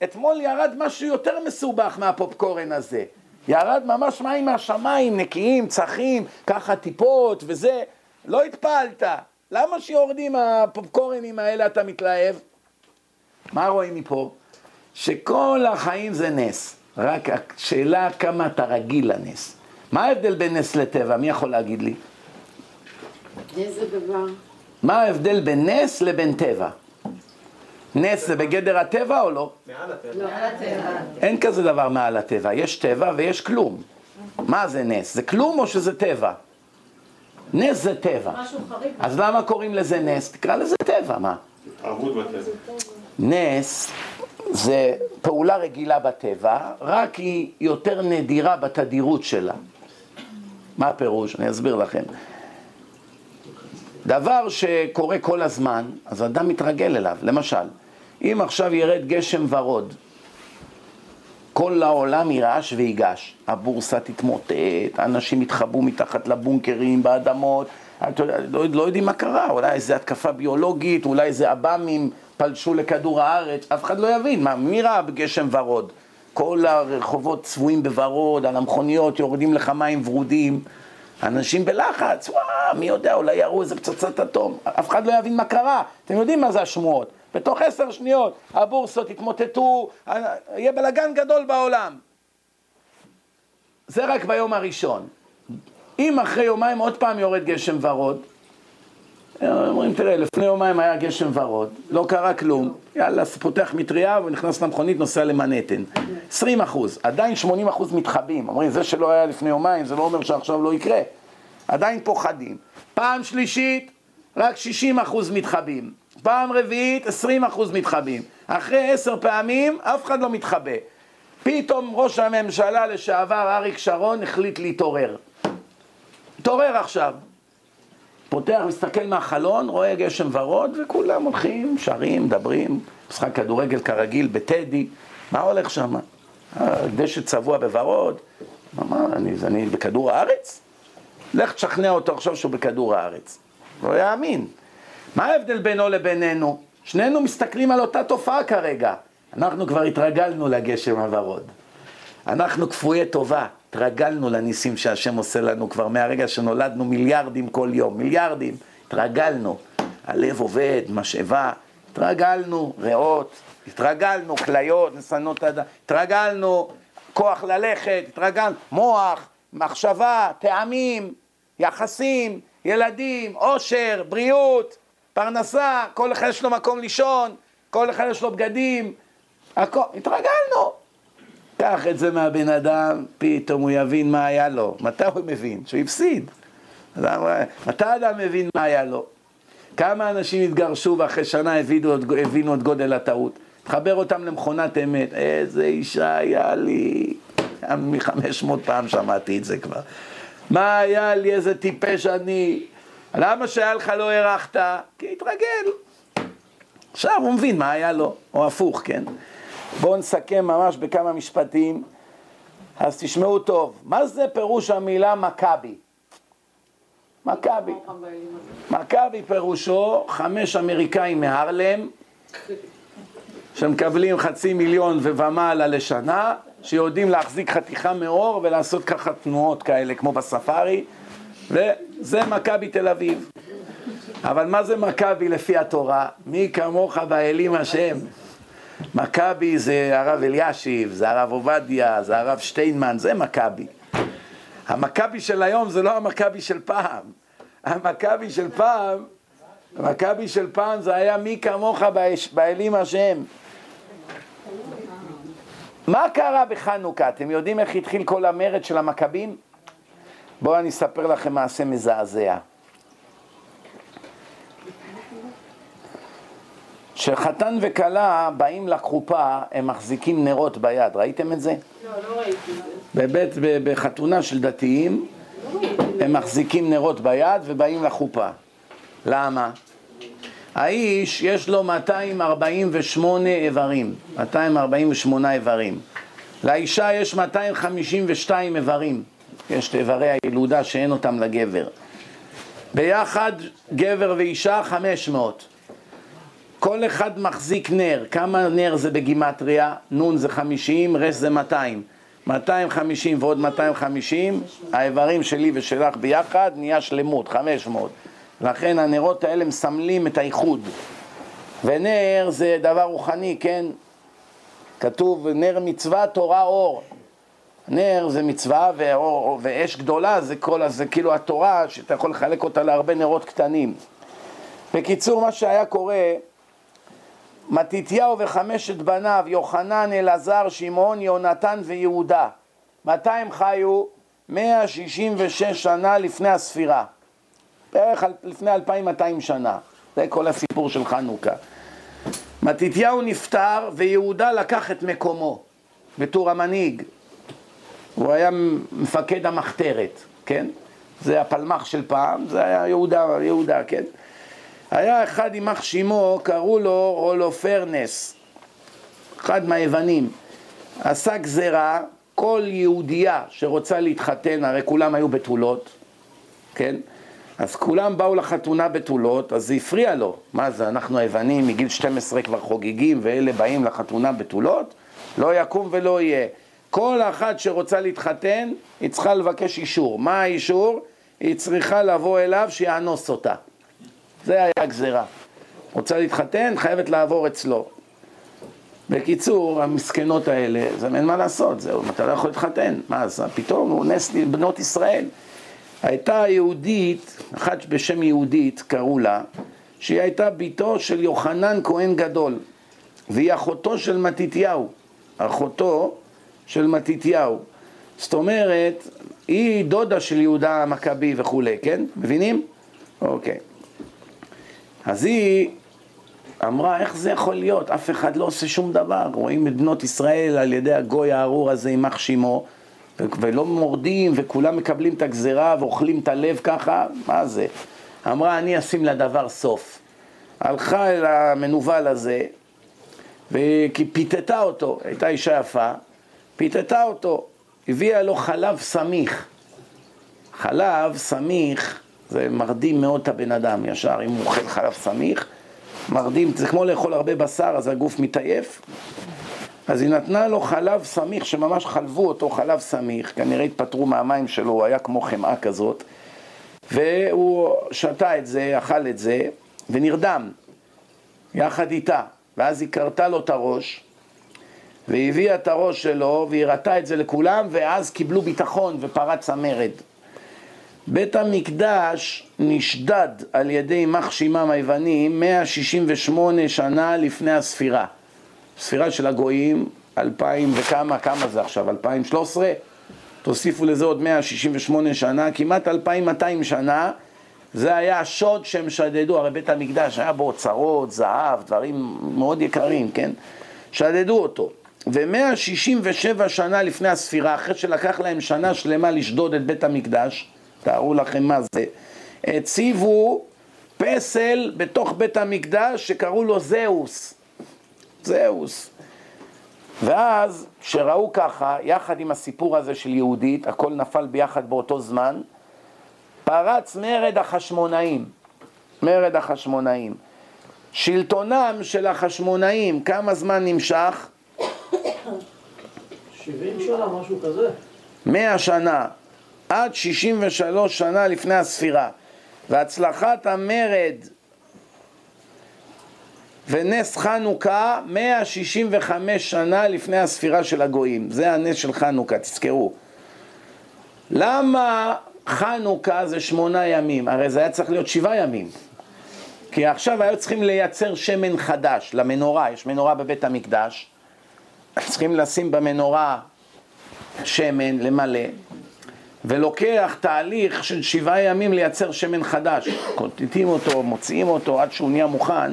אתמול ירד משהו יותר מסובך מהפופקורן הזה. ירד ממש מים מהשמיים, נקיים, צחים, ככה טיפות וזה. לא התפעלת. למה שיורדים הפופקורנים האלה אתה מתלהב? מה רואים מפה? שכל החיים זה נס. רק השאלה כמה אתה רגיל לנס. מה ההבדל בין נס לטבע? מי יכול להגיד לי? איזה דבר? מה ההבדל בין נס לבין טבע? נס זה בגדר הטבע או לא? מעל הטבע. מעל הטבע. אין כזה דבר מעל הטבע, יש טבע ויש כלום. מה זה נס? זה כלום או שזה טבע? נס זה טבע. אז למה קוראים לזה נס? תקרא לזה טבע, מה? התערבות בטבע. נס זה פעולה רגילה בטבע, רק היא יותר נדירה בתדירות שלה. מה הפירוש? אני אסביר לכם. דבר שקורה כל הזמן, אז אדם מתרגל אליו. למשל, אם עכשיו ירד גשם ורוד, כל העולם ירעש ויגש, הבורסה תתמוטט, אנשים יתחבאו מתחת לבונקרים, באדמות, לא, לא יודעים מה קרה, אולי איזה התקפה ביולוגית, אולי איזה עב"מים פלשו לכדור הארץ, אף אחד לא יבין, מה, מי ראה בגשם ורוד? כל הרחובות צבועים בוורוד, על המכוניות יורדים לך מים ורודים, אנשים בלחץ, וואו, מי יודע, אולי יראו איזה פצצת אטום, אף אחד לא יבין מה קרה, אתם יודעים מה זה השמועות, בתוך עשר שניות הבורסות יתמוטטו, יהיה בלאגן גדול בעולם. זה רק ביום הראשון. אם אחרי יומיים עוד פעם יורד גשם ורוד, אומרים, תראה, לפני יומיים היה גשם ורוד, לא קרה כלום, יאללה, פותח מטריה ונכנס למכונית, נוסע למנהטן. 20 אחוז, עדיין 80 אחוז מתחבאים. אומרים, זה שלא היה לפני יומיים, זה לא אומר שעכשיו לא יקרה. עדיין פוחדים. פעם שלישית, רק 60 אחוז מתחבאים. פעם רביעית, 20 אחוז מתחבאים. אחרי עשר פעמים, אף אחד לא מתחבא. פתאום ראש הממשלה לשעבר, אריק שרון, החליט להתעורר. התעורר עכשיו. פותח, מסתכל מהחלון, רואה גשם ורוד, וכולם הולכים, שרים, מדברים, משחק כדורגל כרגיל בטדי, מה הולך שם? דשא צבוע בוורוד, מה, אני, אני בכדור הארץ? לך תשכנע אותו עכשיו שהוא בכדור הארץ. לא יאמין. מה ההבדל בינו לבינינו? שנינו מסתכלים על אותה תופעה כרגע. אנחנו כבר התרגלנו לגשם הוורוד. אנחנו כפויי טובה. התרגלנו לניסים שהשם עושה לנו כבר מהרגע שנולדנו מיליארדים כל יום, מיליארדים, התרגלנו. הלב עובד, משאבה, התרגלנו, ריאות, התרגלנו, כליות, נסנות הדם, התרגלנו, כוח ללכת, התרגלנו, מוח, מחשבה, טעמים, יחסים, ילדים, עושר, בריאות, פרנסה, כל אחד יש לו מקום לישון, כל אחד יש לו בגדים, הכל, התרגלנו. קח את זה מהבן אדם, פתאום הוא יבין מה היה לו. מתי הוא מבין? שהוא הפסיד. מתי אדם מבין מה היה לו? כמה אנשים התגרשו ואחרי שנה הבינו, הבינו את גודל הטעות? תחבר אותם למכונת אמת. איזה אישה היה לי. מחמש מאות פעם שמעתי את זה כבר. מה היה לי, איזה טיפש אני. למה שהיה לך לא הארכת? כי התרגל. עכשיו הוא מבין מה היה לו, או הפוך, כן? בואו נסכם ממש בכמה משפטים. אז תשמעו טוב, מה זה פירוש המילה מכבי? מכבי. מכבי פירושו חמש אמריקאים מהרלם שמקבלים חצי מיליון ומעלה לשנה, שיודעים להחזיק חתיכה מאור ולעשות ככה תנועות כאלה כמו בספארי, וזה מכבי תל אביב. אבל מה זה מכבי לפי התורה? מי כמוך באלים השם? מכבי זה הרב אלישיב, זה הרב עובדיה, זה הרב שטיינמן, זה מכבי. המכבי של היום זה לא המכבי של פעם. המכבי של פעם, המכבי של פעם זה היה מי כמוך באלים השם. מה קרה בחנוכה? אתם יודעים איך התחיל כל המרד של המכבים? בואו אני אספר לכם מעשה מזעזע. כשחתן וכלה באים לחופה, הם מחזיקים נרות ביד, ראיתם את זה? לא, לא ראיתי. בבית, בחתונה של דתיים, לא. הם מחזיקים נרות ביד ובאים לחופה. למה? האיש יש לו 248 איברים, 248 איברים. לאישה יש 252 איברים, יש את איברי הילודה שאין אותם לגבר. ביחד גבר ואישה 500. כל אחד מחזיק נר, כמה נר זה בגימטריה? נון זה 50, רש זה 200. 250 ועוד 250, האיברים שלי ושלך ביחד נהיה שלמות, 500. לכן הנרות האלה מסמלים את האיחוד. ונר זה דבר רוחני, כן? כתוב נר מצווה, תורה אור. נר זה מצווה ואור, ואש גדולה זה כל, זה כאילו התורה שאתה יכול לחלק אותה להרבה נרות קטנים. בקיצור, מה שהיה קורה, מתתיהו וחמשת בניו, יוחנן, אלעזר, שמעון, יונתן ויהודה. מתי הם חיו? 166 שנה לפני הספירה. בערך לפני 2200 שנה. זה כל הסיפור של חנוכה. מתתיהו נפטר ויהודה לקח את מקומו בתור המנהיג. הוא היה מפקד המחתרת, כן? זה הפלמ"ח של פעם, זה היה יהודה, יהודה, כן? היה אחד יימח שמו, קראו לו הולופרנס, אחד מהיוונים. עשה גזירה, כל יהודייה שרוצה להתחתן, הרי כולם היו בתולות, כן? אז כולם באו לחתונה בתולות, אז זה הפריע לו. מה זה, אנחנו היוונים מגיל 12 כבר חוגגים, ואלה באים לחתונה בתולות? לא יקום ולא יהיה. כל אחת שרוצה להתחתן, היא צריכה לבקש אישור. מה האישור? היא צריכה לבוא אליו שיאנוס אותה. זה היה הגזירה. רוצה להתחתן, חייבת לעבור אצלו. בקיצור, המסכנות האלה, זה אין מה לעשות, זהו, אתה לא יכול להתחתן. מה, אז פתאום הוא נס בנות ישראל. הייתה יהודית, אחת בשם יהודית, קראו לה, שהיא הייתה בתו של יוחנן כהן גדול, והיא אחותו של מתתיהו, אחותו של מתתיהו. זאת אומרת, היא דודה של יהודה המכבי וכולי, כן? מבינים? אוקיי. אז היא אמרה, איך זה יכול להיות? אף אחד לא עושה שום דבר. רואים את בנות ישראל על ידי הגוי הארור הזה, יימח שמו, ולא מורדים, וכולם מקבלים את הגזרה ואוכלים את הלב ככה, מה זה? אמרה, אני אשים לדבר סוף. הלכה אל המנוול הזה, ופיתתה אותו, הייתה אישה יפה, פיתתה אותו, הביאה לו חלב סמיך. חלב סמיך זה מרדים מאוד את הבן אדם ישר, אם הוא אוכל חלב סמיך, מרדים, זה כמו לאכול הרבה בשר, אז הגוף מתעייף. אז היא נתנה לו חלב סמיך, שממש חלבו אותו חלב סמיך, כנראה התפטרו מהמים שלו, הוא היה כמו חמאה כזאת, והוא שתה את זה, אכל את זה, ונרדם, יחד איתה. ואז היא כרתה לו את הראש, והיא הביאה את הראש שלו, והיא הראתה את זה לכולם, ואז קיבלו ביטחון ופרץ המרד. בית המקדש נשדד על ידי יימח שמם היוונים 168 שנה לפני הספירה. ספירה של הגויים, אלפיים וכמה, כמה זה עכשיו? 2013? תוסיפו לזה עוד 168 שנה, כמעט 2200 שנה, זה היה השוד שהם שדדו, הרי בית המקדש היה בו אוצרות, זהב, דברים מאוד יקרים, כן? שדדו אותו. ו-167 שנה לפני הספירה, אחרי שלקח להם שנה שלמה לשדוד את בית המקדש, תארו לכם מה זה, הציבו פסל בתוך בית המקדש שקראו לו זהוס. זהוס. ואז, כשראו ככה, יחד עם הסיפור הזה של יהודית, הכל נפל ביחד באותו זמן, פרץ מרד החשמונאים. מרד החשמונאים. שלטונם של החשמונאים, כמה זמן נמשך? 70 שנה, משהו כזה. 100 שנה, עד 63 שנה לפני הספירה. והצלחת המרד ונס חנוכה 165 שנה לפני הספירה של הגויים. זה הנס של חנוכה, תזכרו. למה חנוכה זה שמונה ימים? הרי זה היה צריך להיות שבעה ימים. כי עכשיו היו צריכים לייצר שמן חדש למנורה, יש מנורה בבית המקדש, צריכים לשים במנורה שמן, למלא, ולוקח תהליך של שבעה ימים לייצר שמן חדש. קוטטים אותו, מוציאים אותו עד שהוא נהיה מוכן.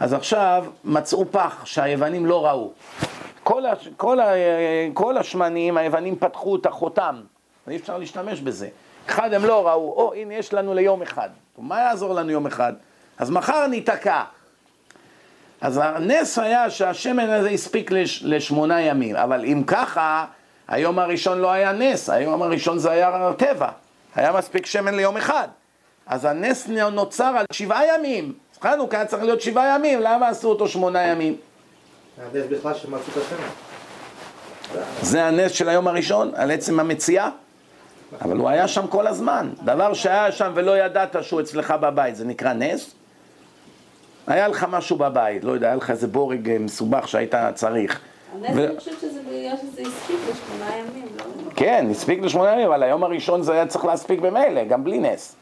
אז עכשיו מצאו פח שהיוונים לא ראו. כל, הש, כל, ה, כל השמנים, היוונים פתחו את החותם, אי אפשר להשתמש בזה. אחד הם לא ראו, או הנה יש לנו ליום אחד. מה יעזור לנו יום אחד? אז מחר ניתקע. אז הנס היה שהשמן הזה הספיק לש, לשמונה ימים, אבל אם ככה, היום הראשון לא היה נס, היום הראשון זה היה טבע, היה מספיק שמן ליום אחד. אז הנס נוצר על שבעה ימים, חנוכה היה צריך להיות שבעה ימים, למה עשו אותו שמונה ימים? הנס בכלל שמצאו את השמן. זה הנס של היום הראשון, על עצם המציאה, אבל הוא היה שם כל הזמן. דבר שהיה שם ולא ידעת שהוא אצלך בבית, זה נקרא נס? היה לך משהו בבית, לא יודע, היה לך איזה בורג אה, מסובך שהיית צריך. ו- אני חושבת שזה בגלל שזה הספיק לשמונה ימים, לא? כן, הספיק לשמונה ימים, אבל היום הראשון זה היה צריך להספיק במילא, גם בלי נס.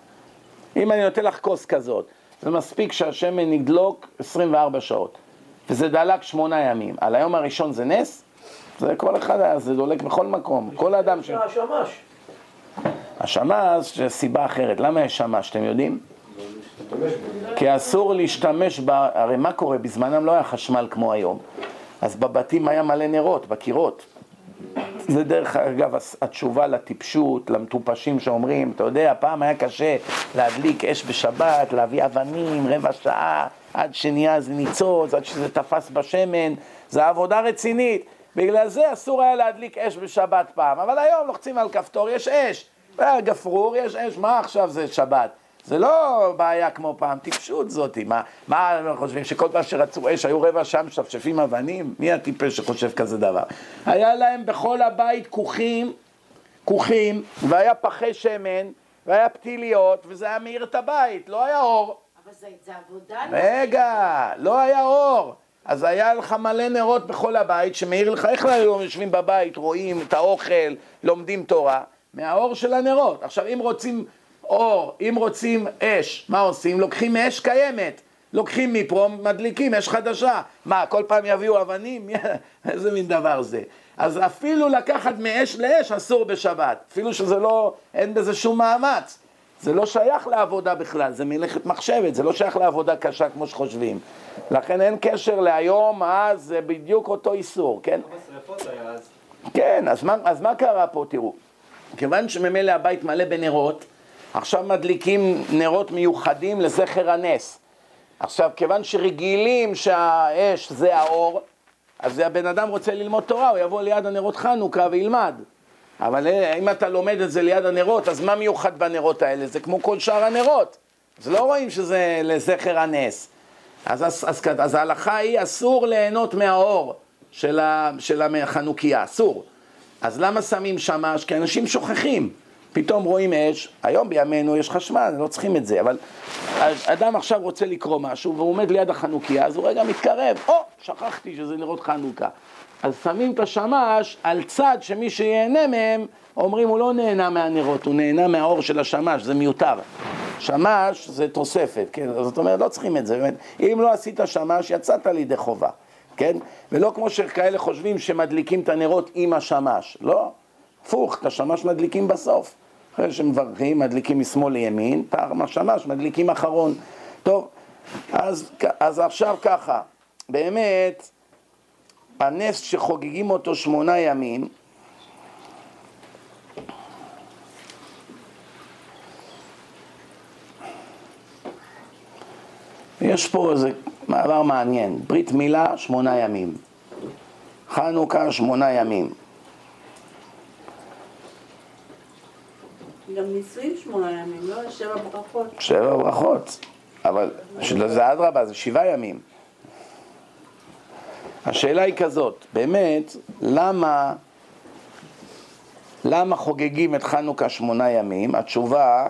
אם אני נותן לך כוס כזאת, זה מספיק שהשמן ידלוק 24 שעות, וזה דלק שמונה ימים. על היום הראשון זה נס? זה כל אחד היה, זה דולק בכל מקום. כל אדם ש... השמש. השמש זה סיבה אחרת. למה יש שמש, אתם יודעים? כי אסור להשתמש ב... הרי מה קורה? בזמנם לא היה חשמל כמו היום. אז בבתים היה מלא נרות, בקירות. זה דרך אגב התשובה לטיפשות, למטופשים שאומרים, אתה יודע, פעם היה קשה להדליק אש בשבת, להביא אבנים, רבע שעה, עד שנהיה איזה ניצוץ, עד שזה תפס בשמן, זה עבודה רצינית. בגלל זה אסור היה להדליק אש בשבת פעם, אבל היום לוחצים על כפתור, יש אש. היה גפרור, יש אש, מה עכשיו זה שבת? זה לא בעיה כמו פעם, טיפשות זאתי. מה, מה הם חושבים, שכל פעם שרצו אש היו רבע שעה משפשפים אבנים? מי הטיפש שחושב כזה דבר? היה להם בכל הבית כוכים, כוכים, והיה פחי שמן, והיה פתיליות, וזה היה מאיר את הבית, לא היה אור. אבל זה זה עבודה. רגע, לא היה אור. אז היה לך מלא נרות בכל הבית שמאיר לך, איך היום יושבים בבית, רואים את האוכל, לומדים תורה? מהאור של הנרות. עכשיו, אם רוצים אור, אם רוצים אש, מה עושים? לוקחים אש קיימת. לוקחים מפה, מדליקים אש חדשה. מה, כל פעם יביאו אבנים? איזה מין דבר זה? אז אפילו לקחת מאש לאש אסור בשבת. אפילו שזה לא, אין בזה שום מאמץ. זה לא שייך לעבודה בכלל, זה מלאכת מחשבת, זה לא שייך לעבודה קשה כמו שחושבים. לכן אין קשר להיום, אז זה בדיוק אותו איסור, כן? כן, אז מה, אז מה קרה פה, תראו? כיוון שממילא הבית מלא בנרות, עכשיו מדליקים נרות מיוחדים לזכר הנס. עכשיו, כיוון שרגילים שהאש זה האור, אז הבן אדם רוצה ללמוד תורה, הוא יבוא ליד הנרות חנוכה וילמד. אבל אה, אם אתה לומד את זה ליד הנרות, אז מה מיוחד בנרות האלה? זה כמו כל שאר הנרות. אז לא רואים שזה לזכר הנס. אז, אז, אז, אז ההלכה היא אסור ליהנות מהאור של, ה, של החנוכיה, אסור. אז למה שמים שמש? כי אנשים שוכחים. פתאום רואים אש, היום בימינו יש חשמל, לא צריכים את זה, אבל אדם עכשיו רוצה לקרוא משהו והוא עומד ליד החנוכיה, אז הוא רגע מתקרב, או, שכחתי שזה נרות חנוכה. אז שמים את השמש על צד שמי שיהנה מהם, אומרים הוא לא נהנה מהנרות, הוא נהנה מהאור של השמש, זה מיותר. שמש זה תוספת, כן? זאת אומרת, לא צריכים את זה, באמת. אם לא עשית שמש, יצאת לידי חובה, כן? ולא כמו שכאלה חושבים שמדליקים את הנרות עם השמש, לא. הפוך, את השמש מדליקים בסוף. אחרי שמברכים, מדליקים משמאל לימין, פעם השמש מדליקים אחרון. טוב, אז, אז עכשיו ככה, באמת, הנס שחוגגים אותו שמונה ימים, יש פה איזה מעבר מעניין. ברית מילה, שמונה ימים. חנוכה, שמונה ימים. גם נישואים שמונה ימים, לא? שבע ברכות. שבע ברכות. אבל זה אדרבה, זה שבעה ימים. השאלה היא כזאת, באמת, למה, למה חוגגים את חנוכה שמונה ימים? התשובה,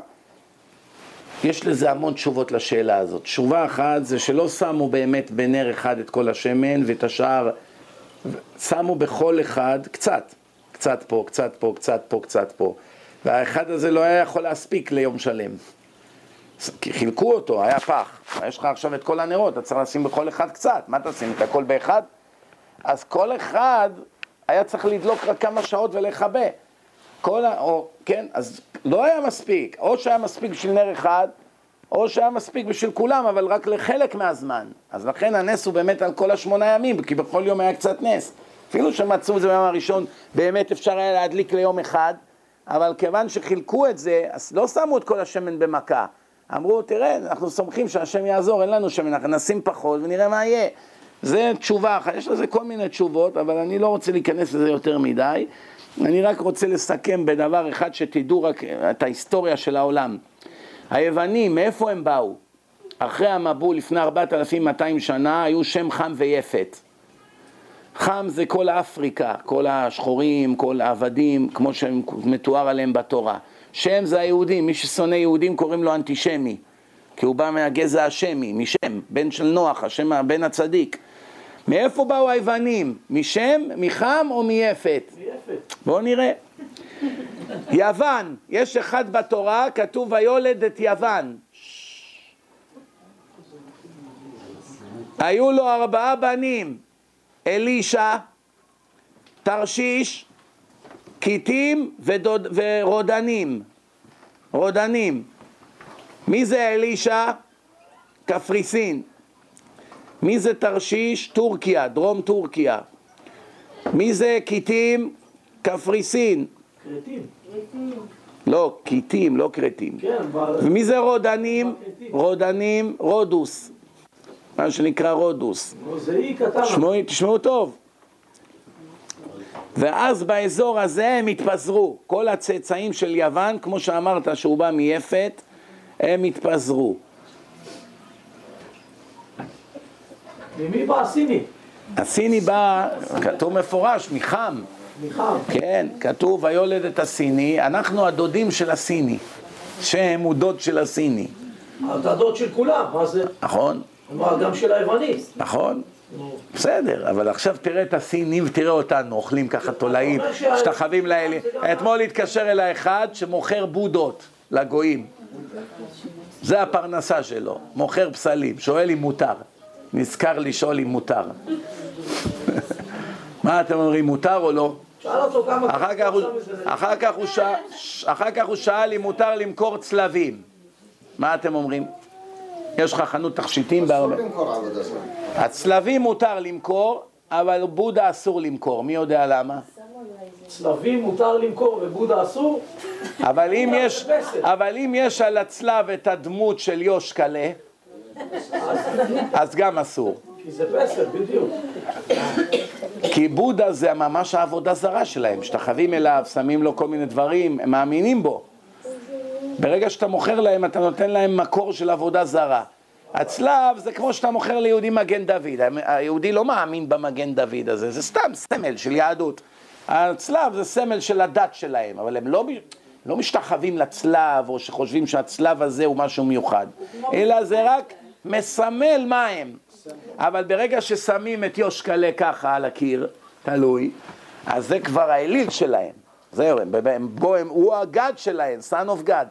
יש לזה המון תשובות לשאלה הזאת. תשובה אחת זה שלא שמו באמת בנר אחד את כל השמן ואת השאר, שמו בכל אחד קצת, קצת פה, קצת פה, קצת פה, קצת פה. והאחד הזה לא היה יכול להספיק ליום שלם. כי חילקו אותו, היה פח. יש לך עכשיו את כל הנרות, אתה צריך לשים בכל אחד קצת. מה תשים, את הכל באחד? אז כל אחד היה צריך לדלוק רק כמה שעות ולכבה. כל ה... או, כן, אז לא היה מספיק. או שהיה מספיק בשביל נר אחד, או שהיה מספיק בשביל כולם, אבל רק לחלק מהזמן. אז לכן הנס הוא באמת על כל השמונה ימים, כי בכל יום היה קצת נס. אפילו שמצאו את זה ביום הראשון, באמת אפשר היה להדליק ליום אחד, אבל כיוון שחילקו את זה, אז לא שמו את כל השמן במכה. אמרו, תראה, אנחנו סומכים שהשם יעזור, אין לנו שמן, אנחנו נשים פחות ונראה מה יהיה. זה תשובה אחת, יש לזה כל מיני תשובות, אבל אני לא רוצה להיכנס לזה יותר מדי. אני רק רוצה לסכם בדבר אחד שתדעו רק את ההיסטוריה של העולם. היוונים, מאיפה הם באו? אחרי המבול לפני 4,200 שנה היו שם חם ויפת. חם זה כל אפריקה, כל השחורים, כל העבדים, כמו שמתואר עליהם בתורה. שם זה היהודים, מי ששונא יהודים קוראים לו אנטישמי, כי הוא בא מהגזע השמי, משם, בן של נוח, השם הבן הצדיק. מאיפה באו היוונים? משם, מחם או מיפת? מיפת. בואו נראה. יוון, יש אחד בתורה, כתוב ויולד את יוון. היו לו ארבעה בנים, אלישע, תרשיש, קיטים ודוד, ורודנים. רודנים. מי זה אלישע? קפריסין. מי זה תרשיש? טורקיה, דרום טורקיה. מי זה קיטים? קפריסין. כרתים. לא, קיטים, לא כרתים. כן. ומי זה רודנים? רודנים, רודוס. מה שנקרא רודוס. תשמעו, תשמעו טוב. ואז באזור הזה הם התפזרו. כל הצאצאים של יוון, כמו שאמרת שהוא בא מיפת, הם התפזרו. ממי בא הסיני? הסיני בא, כתוב מפורש, מחם. מחם. כן, כתוב ויולד את הסיני, אנחנו הדודים של הסיני. שם הוא דוד של הסיני, אתה דוד של כולם, מה זה? נכון? מה, גם של היווני. נכון? בסדר, אבל עכשיו תראה את הסינים ותראה אותנו, אוכלים ככה תולעים, משתחווים לאלי. אתמול התקשר אליי אחד שמוכר בודות לגויים. זה הפרנסה שלו, מוכר פסלים, שואל אם מותר. נזכר לשאול אם מותר. מה אתם אומרים, מותר או לא? אחר כך הוא שאל אם מותר למכור צלבים. מה אתם אומרים? יש לך חנות תכשיטים אסור בהרבה... למכור עבודה זרה. הצלבים מותר למכור, אבל בודה אסור למכור, מי יודע למה? צלבים מותר למכור ובודה אסור? אבל אם יש, אבל אם יש על הצלב את הדמות של יושקלה, אז גם אסור. כי זה פסל, בדיוק. כי בודה זה ממש העבודה זרה שלהם, משתחווים אליו, שמים לו כל מיני דברים, הם מאמינים בו. ברגע שאתה מוכר להם, אתה נותן להם מקור של עבודה זרה. הצלב זה כמו שאתה מוכר ליהודי מגן דוד, היהודי לא מאמין במגן דוד הזה, זה סתם סמל של יהדות. הצלב זה סמל של הדת שלהם, אבל הם לא, לא משתחווים לצלב, או שחושבים שהצלב הזה הוא משהו מיוחד, אלא זה רק מסמל מה הם. אבל ברגע ששמים את יושקלה ככה על הקיר, תלוי, אז זה כבר האליל שלהם. זהו, הם, הם, הם, הוא הגד שלהם, son of God.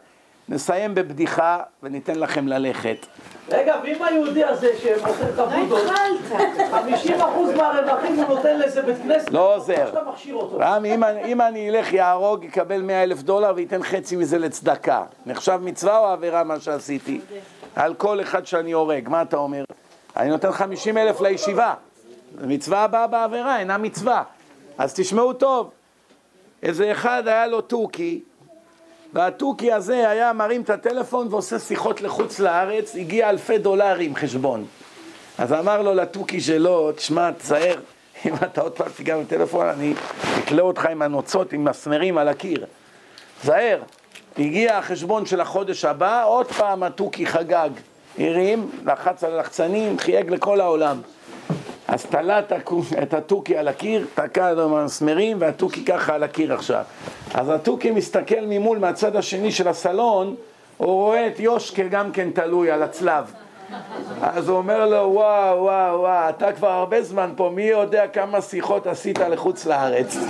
נסיים בבדיחה וניתן לכם ללכת. רגע, ואם היהודי הזה שמוכר את הבודות, 50% מהרווחים הוא נותן לאיזה בית כנסת, לא עוזר. רם, אם, אני- אם אני אלך יהרוג, יקבל 100 אלף דולר וייתן חצי מזה לצדקה. נחשב מצווה או עבירה מה שעשיתי? על כל אחד שאני הורג, מה אתה אומר? אני נותן 50 אלף לישיבה. מצווה הבאה בעבירה, אינה מצווה. אז תשמעו טוב, איזה אחד היה לו תוכי, והתוכי הזה היה מרים את הטלפון ועושה שיחות לחוץ לארץ, הגיע אלפי דולרים חשבון. אז אמר לו לתוכי שלו, תשמע, תזהר, אם אתה עוד פעם תיגע בטלפון, אני אקלה אותך עם הנוצות, עם מסמרים על הקיר. זהר, הגיע החשבון של החודש הבא, עוד פעם התוכי חגג. הרים, לחץ על הלחצנים, חייג לכל העולם. אז תלה את את התוכי על הקיר, תקע לו מסמרים, והתוכי ככה על הקיר עכשיו. אז התוכי מסתכל ממול, מהצד השני של הסלון, הוא רואה את יושקה גם כן תלוי על הצלב. אז הוא אומר לו, וואו, וואו, וואו, אתה כבר הרבה זמן פה, מי יודע כמה שיחות עשית לחוץ לארץ.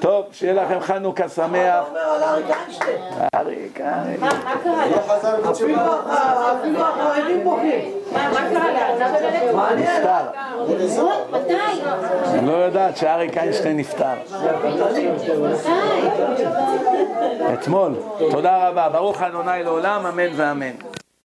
טוב, שיהיה לכם חנוכה שמח. אומר על אריק איינשטיין. אריק. מה קרה אפילו החרדים בוכים. מה מה קרה לה? נפטר. מתי? לא יודעת שאריק איינשטיין נפטר. אתמול. תודה רבה. ברוך ה' לעולם, אמן ואמן.